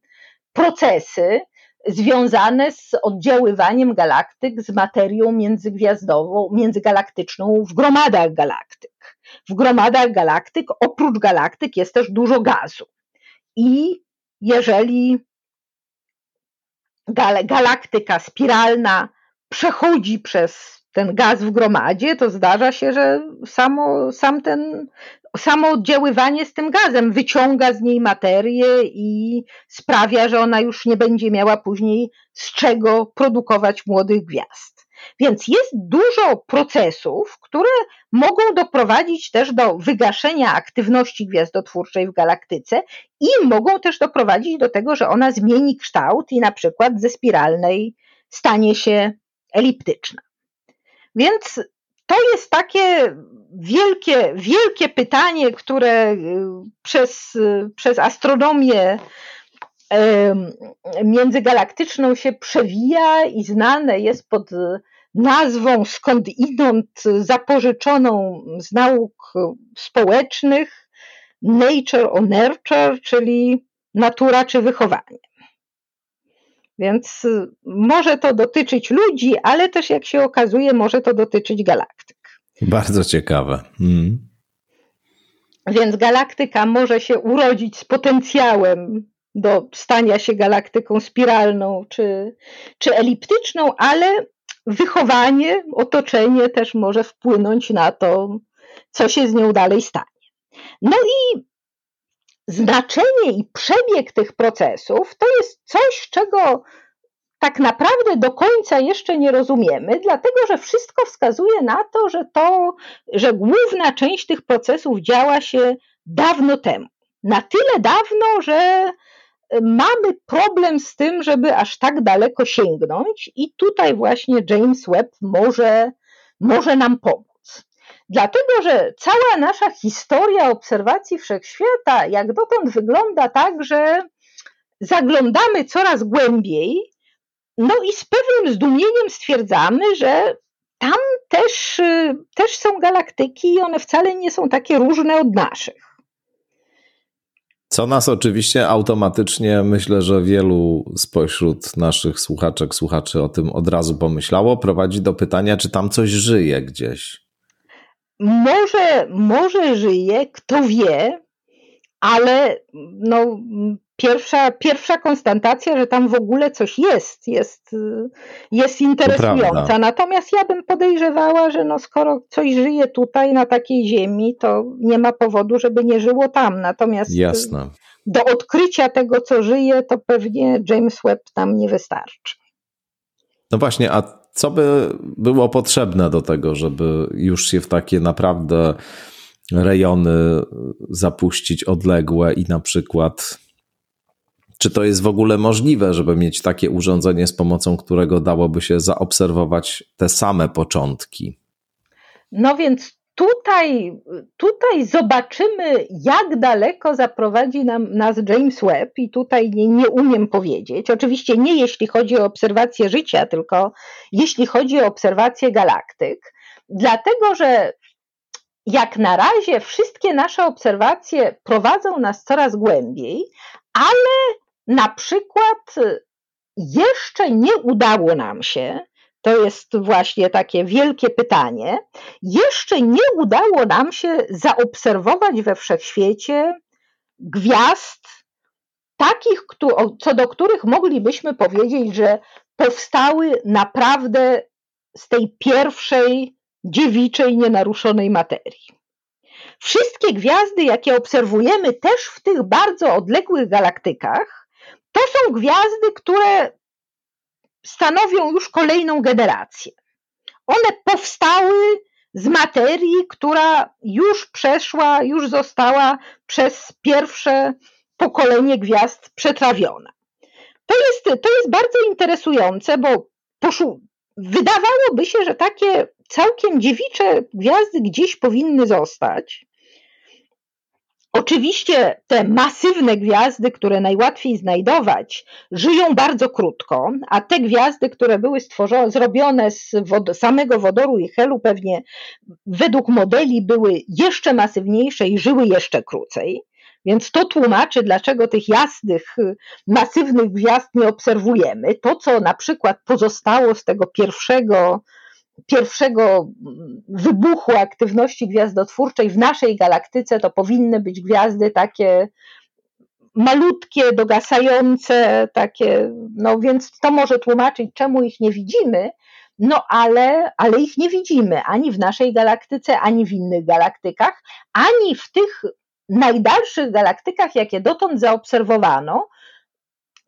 procesy związane z oddziaływaniem galaktyk z materią międzygwiazdową, międzygalaktyczną w gromadach galaktyk. W gromadach galaktyk, oprócz galaktyk, jest też dużo gazu. I jeżeli galaktyka spiralna przechodzi przez ten gaz w gromadzie, to zdarza się, że samo, sam ten, samo oddziaływanie z tym gazem wyciąga z niej materię i sprawia, że ona już nie będzie miała później z czego produkować młodych gwiazd. Więc jest dużo procesów, które mogą doprowadzić też do wygaszenia aktywności gwiazdotwórczej w galaktyce i mogą też doprowadzić do tego, że ona zmieni kształt i na przykład ze spiralnej stanie się eliptyczna. Więc to jest takie wielkie, wielkie pytanie, które y, przez, y, przez astronomię międzygalaktyczną się przewija i znane jest pod nazwą skądinąd zapożyczoną z nauk społecznych nature or nurture, czyli natura czy wychowanie. Więc może to dotyczyć ludzi, ale też jak się okazuje, może to dotyczyć galaktyk. Bardzo ciekawe. Mm. Więc galaktyka może się urodzić z potencjałem do stania się galaktyką spiralną czy, czy eliptyczną, ale wychowanie, otoczenie też może wpłynąć na to, co się z nią dalej stanie. No i znaczenie i przebieg tych procesów to jest coś, czego tak naprawdę do końca jeszcze nie rozumiemy, dlatego że wszystko wskazuje na to, że to, że główna część tych procesów działa się dawno temu. Na tyle dawno, że mamy problem z tym, żeby aż tak daleko sięgnąć, i tutaj właśnie James Webb może, może nam pomóc. Dlatego, że cała nasza historia obserwacji wszechświata, jak dotąd wygląda tak, że zaglądamy coraz głębiej, no i z pewnym zdumieniem stwierdzamy, że tam też, też są galaktyki i one wcale nie są takie różne od naszych. Co nas oczywiście automatycznie, myślę, że wielu spośród naszych słuchaczek, słuchaczy o tym od razu pomyślało, prowadzi do pytania, czy tam coś żyje gdzieś. Może, może żyje, kto wie, ale no, pierwsza, pierwsza konstatacja, że tam w ogóle coś jest, jest, jest interesująca. Natomiast ja bym podejrzewała, że no skoro coś żyje tutaj na takiej ziemi, to nie ma powodu, żeby nie żyło tam. Natomiast Jasne. do odkrycia tego, co żyje, to pewnie James Webb tam nie wystarczy. No właśnie, a co by było potrzebne do tego, żeby już się w takie naprawdę rejony zapuścić odległe i na przykład czy to jest w ogóle możliwe, żeby mieć takie urządzenie, z pomocą którego dałoby się zaobserwować te same początki? No więc tutaj, tutaj zobaczymy, jak daleko zaprowadzi nam, nas James Webb, i tutaj nie, nie umiem powiedzieć. Oczywiście nie jeśli chodzi o obserwację życia, tylko jeśli chodzi o obserwację galaktyk, dlatego że jak na razie wszystkie nasze obserwacje prowadzą nas coraz głębiej, ale na przykład jeszcze nie udało nam się, to jest właśnie takie wielkie pytanie, jeszcze nie udało nam się zaobserwować we wszechświecie gwiazd takich, co do których moglibyśmy powiedzieć, że powstały naprawdę z tej pierwszej dziewiczej, nienaruszonej materii. Wszystkie gwiazdy, jakie obserwujemy też w tych bardzo odległych galaktykach, to są gwiazdy, które stanowią już kolejną generację. One powstały z materii, która już przeszła, już została przez pierwsze pokolenie gwiazd przetrawiona. To jest, to jest bardzo interesujące, bo wydawałoby się, że takie całkiem dziewicze gwiazdy gdzieś powinny zostać. Oczywiście te masywne gwiazdy, które najłatwiej znajdować, żyją bardzo krótko, a te gwiazdy, które były stworzone, zrobione z wod samego wodoru i helu, pewnie według modeli były jeszcze masywniejsze i żyły jeszcze krócej. Więc to tłumaczy, dlaczego tych jasnych, masywnych gwiazd nie obserwujemy. To, co na przykład pozostało z tego pierwszego pierwszego wybuchu aktywności gwiazdotwórczej w naszej galaktyce to powinny być gwiazdy takie malutkie, dogasające, takie, no więc to może tłumaczyć, czemu ich nie widzimy, no ale, ale ich nie widzimy ani w naszej galaktyce, ani w innych galaktykach, ani w tych najdalszych galaktykach, jakie dotąd zaobserwowano,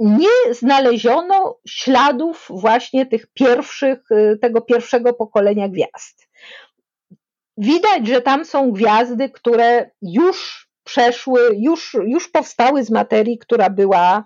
nie znaleziono śladów właśnie tych pierwszych, y, tego pierwszego pokolenia gwiazd. Widać, że tam są gwiazdy, które już przeszły, już, już powstały z materii, która była,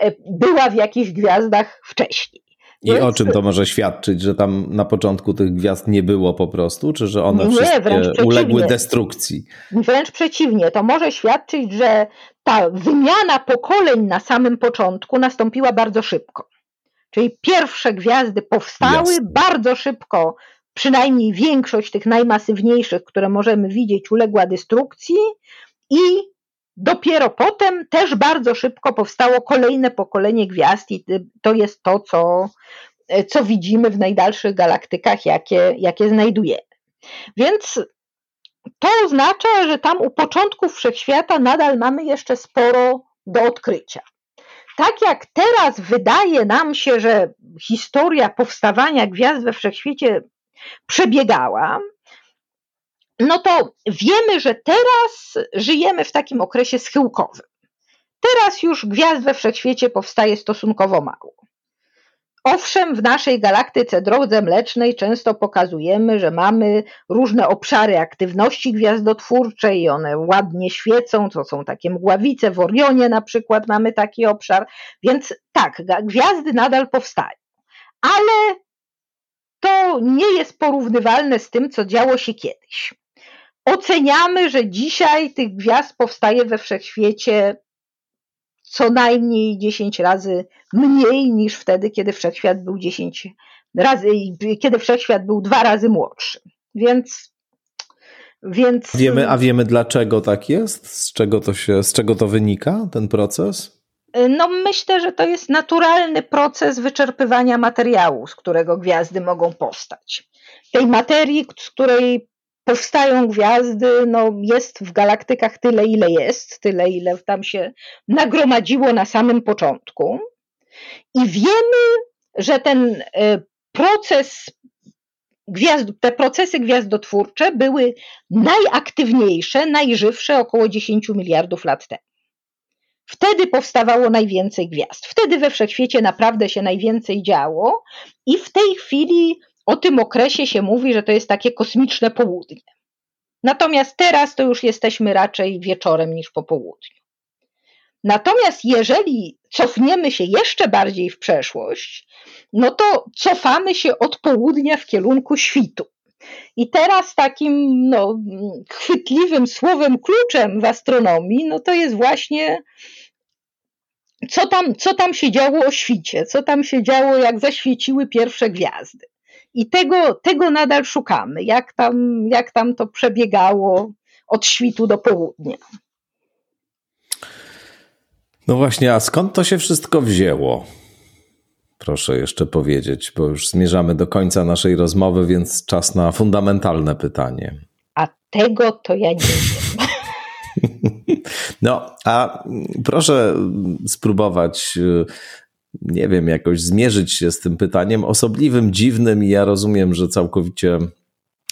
e, była w jakichś gwiazdach wcześniej. I Więc... o czym to może świadczyć, że tam na początku tych gwiazd nie było po prostu, czy że one nie, wszystkie uległy destrukcji? Wręcz przeciwnie, to może świadczyć, że ta wymiana pokoleń na samym początku nastąpiła bardzo szybko. Czyli pierwsze gwiazdy powstały Jasne. bardzo szybko, przynajmniej większość tych najmasywniejszych, które możemy widzieć, uległa destrukcji i dopiero potem też bardzo szybko powstało kolejne pokolenie gwiazd i to jest to, co, co widzimy w najdalszych galaktykach, jakie, jakie znajdujemy. Więc to oznacza, że tam u początków wszechświata nadal mamy jeszcze sporo do odkrycia. Tak jak teraz wydaje nam się, że historia powstawania gwiazd we wszechświecie przebiegała, no to wiemy, że teraz żyjemy w takim okresie schyłkowym. Teraz już gwiazd we wszechświecie powstaje stosunkowo mało. Owszem, w naszej galaktyce drodze mlecznej często pokazujemy, że mamy różne obszary aktywności gwiazdotwórczej one ładnie świecą, to są takie mgławice, w Orionie na przykład mamy taki obszar, więc tak, gwiazdy nadal powstają. Ale to nie jest porównywalne z tym, co działo się kiedyś. Oceniamy, że dzisiaj tych gwiazd powstaje we wszechświecie co najmniej 10 razy mniej niż wtedy, kiedy wszechświat był 10 razy, kiedy wszechświat był dwa razy młodszy. Więc więc... Wiemy, a wiemy dlaczego tak jest? Z czego to się, z czego to wynika, ten proces? No myślę, że to jest naturalny proces wyczerpywania materiału, z którego gwiazdy mogą powstać. Tej materii, z której powstają gwiazdy, no jest w galaktykach tyle, ile jest, tyle, ile tam się nagromadziło na samym początku. I wiemy, że ten e, proces gwiazd, te procesy gwiazdotwórcze były najaktywniejsze, najżywsze około 10 miliardów lat temu. Wtedy powstawało najwięcej gwiazd. Wtedy we wszechświecie naprawdę się najwięcej działo i w tej chwili o tym okresie się mówi, że to jest takie kosmiczne południe. Natomiast teraz to już jesteśmy raczej wieczorem niż po południu. Natomiast jeżeli cofniemy się jeszcze bardziej w przeszłość, no to cofamy się od południa w kierunku świtu. I teraz takim no, chwytliwym słowem kluczem w astronomii, no to jest właśnie co tam, co tam się działo o świcie, co tam się działo, jak zaświeciły pierwsze gwiazdy. I tego, tego nadal szukamy, jak tam, jak tam to przebiegało od świtu do południa. No właśnie, a skąd to się wszystko wzięło? Proszę jeszcze powiedzieć, bo już zmierzamy do końca naszej rozmowy, więc czas na fundamentalne pytanie. A tego to ja nie wiem. [LAUGHS] No, a proszę spróbować nie wiem, jakoś zmierzyć się z tym pytaniem osobliwym, dziwnym i ja rozumiem, że całkowicie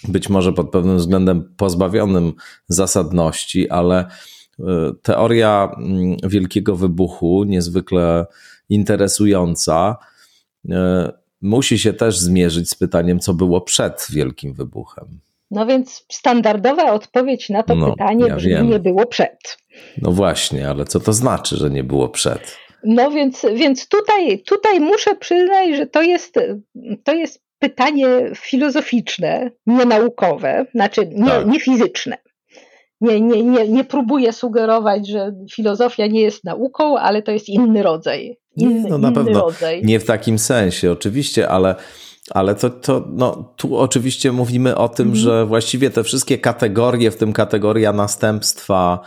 być może pod pewnym względem pozbawionym zasadności, ale e, teoria mm, wielkiego wybuchu, niezwykle interesująca, e, musi się też zmierzyć z pytaniem, co było przed wielkim wybuchem. No więc standardowa odpowiedź na to no, pytanie ja brzmi, nie było przed. No właśnie, ale co to znaczy, że nie było przed? No więc, więc tutaj, tutaj muszę przyznać, że to jest, to jest pytanie filozoficzne, nie naukowe, znaczy nie, tak. nie fizyczne. Nie, nie, nie, nie próbuję sugerować, że filozofia nie jest nauką, ale to jest inny rodzaj. Inny, nie, no na pewno rodzaj. nie w takim sensie, oczywiście, ale, ale to, to no, tu oczywiście mówimy o tym, mhm. że właściwie te wszystkie kategorie, w tym kategoria następstwa,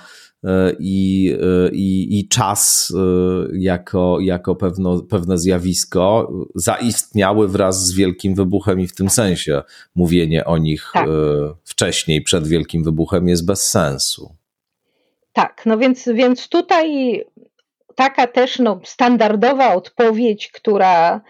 i, e, i, i czas e, jako, jako pewno, pewne zjawisko zaistniały wraz z wielkim wybuchem i w tym sensie mówienie o nich tak. wcześniej, przed wielkim wybuchem jest bez sensu. Tak, no więc, więc tutaj taka też no, standardowa odpowiedź, która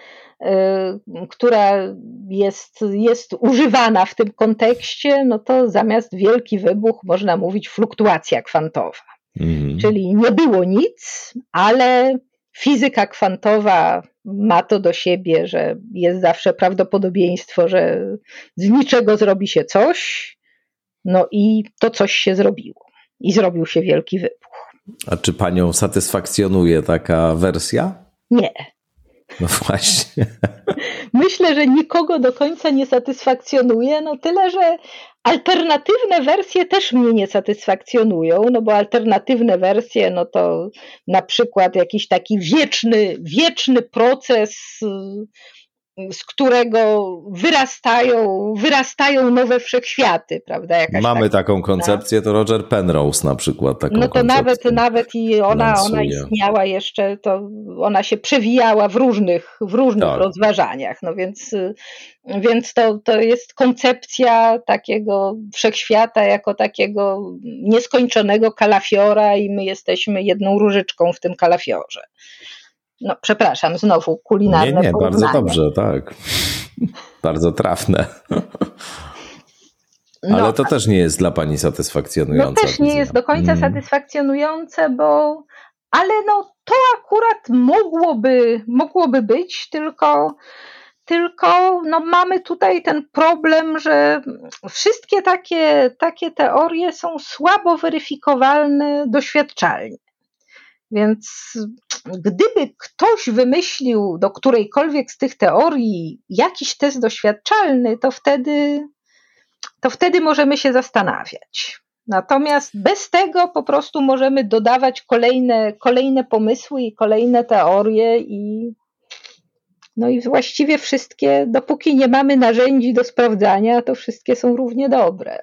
która jest, jest używana w tym kontekście, no to zamiast wielki wybuch można mówić fluktuacja kwantowa. Mhm. Czyli nie było nic, ale fizyka kwantowa ma to do siebie, że jest zawsze prawdopodobieństwo, że z niczego zrobi się coś, no i to coś się zrobiło. I zrobił się wielki wybuch. A czy panią satysfakcjonuje taka wersja? Nie. No [LAUGHS] właśnie. Myślę, że nikogo do końca nie satysfakcjonuje, no tyle, że alternatywne wersje też mnie nie satysfakcjonują, no bo alternatywne wersje, no to na przykład jakiś taki wieczny, wieczny proces z którego wyrastają, wyrastają nowe wszechświaty, prawda? Jakaś Mamy taka, taką koncepcję, to Roger Penrose na przykład taką No to nawet, nawet i ona, ona istniała jeszcze, to ona się przewijała w różnych, w różnych tak. rozważaniach, no więc, więc to, to jest koncepcja takiego wszechświata jako takiego nieskończonego kalafiora i my jesteśmy jedną różyczką w tym kalafiorze. No, przepraszam, znowu kulinarne Nie, nie, bardzo dobrze, tak. [LAUGHS] bardzo trafne. No, Ale to też nie jest dla Pani satysfakcjonujące. No też nie jest do końca mm. satysfakcjonujące, bo ale no to akurat mogłoby, mogłoby być, tylko tylko no, mamy tutaj ten problem, że wszystkie takie, takie teorie są słabo weryfikowalne doświadczalnie. Więc gdyby ktoś wymyślił do którejkolwiek z tych teorii jakiś test doświadczalny, to wtedy, to wtedy możemy się zastanawiać. Natomiast bez tego po prostu możemy dodawać kolejne, kolejne pomysły i kolejne teorie i no i właściwie wszystkie, dopóki nie mamy narzędzi do sprawdzania, to wszystkie są równie dobre.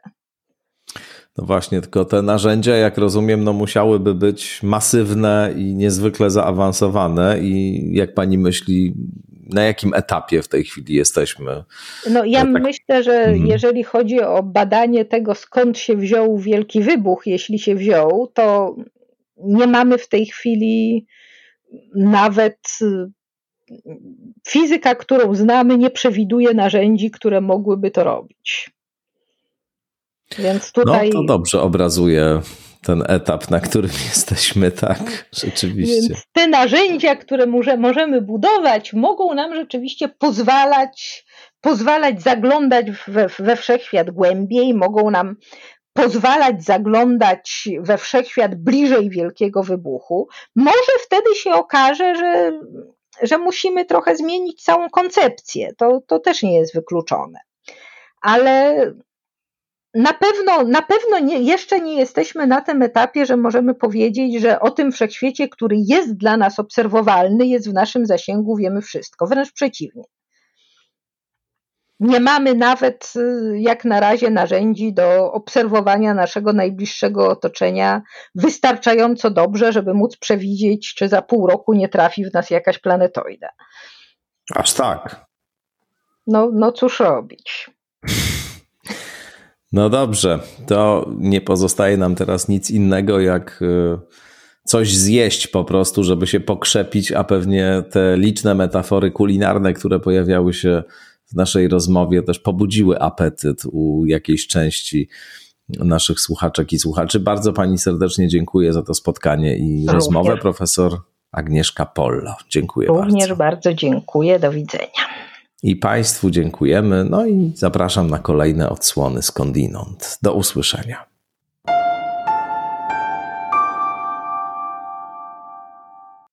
No właśnie, tylko te narzędzia, jak rozumiem, no musiałyby być masywne i niezwykle zaawansowane. I jak pani myśli, na jakim etapie w tej chwili jesteśmy? No ja tak... myślę, że mhm. jeżeli chodzi o badanie tego, skąd się wziął wielki wybuch, jeśli się wziął, to nie mamy w tej chwili nawet fizyka, którą znamy, nie przewiduje narzędzi, które mogłyby to robić. Więc tutaj... No to dobrze obrazuje ten etap, na którym [LAUGHS] jesteśmy, tak, rzeczywiście. Więc te narzędzia, które możemy budować, mogą nam rzeczywiście pozwalać, pozwalać zaglądać we, we wszechświat głębiej, mogą nam pozwalać zaglądać we wszechświat bliżej wielkiego wybuchu. Może wtedy się okaże, że, że musimy trochę zmienić całą koncepcję. To, to też nie jest wykluczone. Ale na pewno, na pewno nie, jeszcze nie jesteśmy na tym etapie, że możemy powiedzieć, że o tym wszechświecie, który jest dla nas obserwowalny, jest w naszym zasięgu, wiemy wszystko. Wręcz przeciwnie. Nie mamy nawet y, jak na razie narzędzi do obserwowania naszego najbliższego otoczenia wystarczająco dobrze, żeby móc przewidzieć, czy za pół roku nie trafi w nas jakaś planetoida. Aż tak. No, no cóż robić. [LAUGHS] No dobrze, to nie pozostaje nam teraz nic innego jak y, coś zjeść po prostu, żeby się pokrzepić, a pewnie te liczne metafory kulinarne, które pojawiały się w naszej rozmowie, też pobudziły apetyt u jakiejś części naszych słuchaczek i słuchaczy. Bardzo Pani serdecznie dziękuję za to spotkanie i Również. rozmowę. Profesor Agnieszka Polla. Dziękuję Również bardzo. Również bardzo dziękuję. Do widzenia. I Państwu dziękujemy. No i zapraszam na kolejne odsłony skądinąd. Do usłyszenia.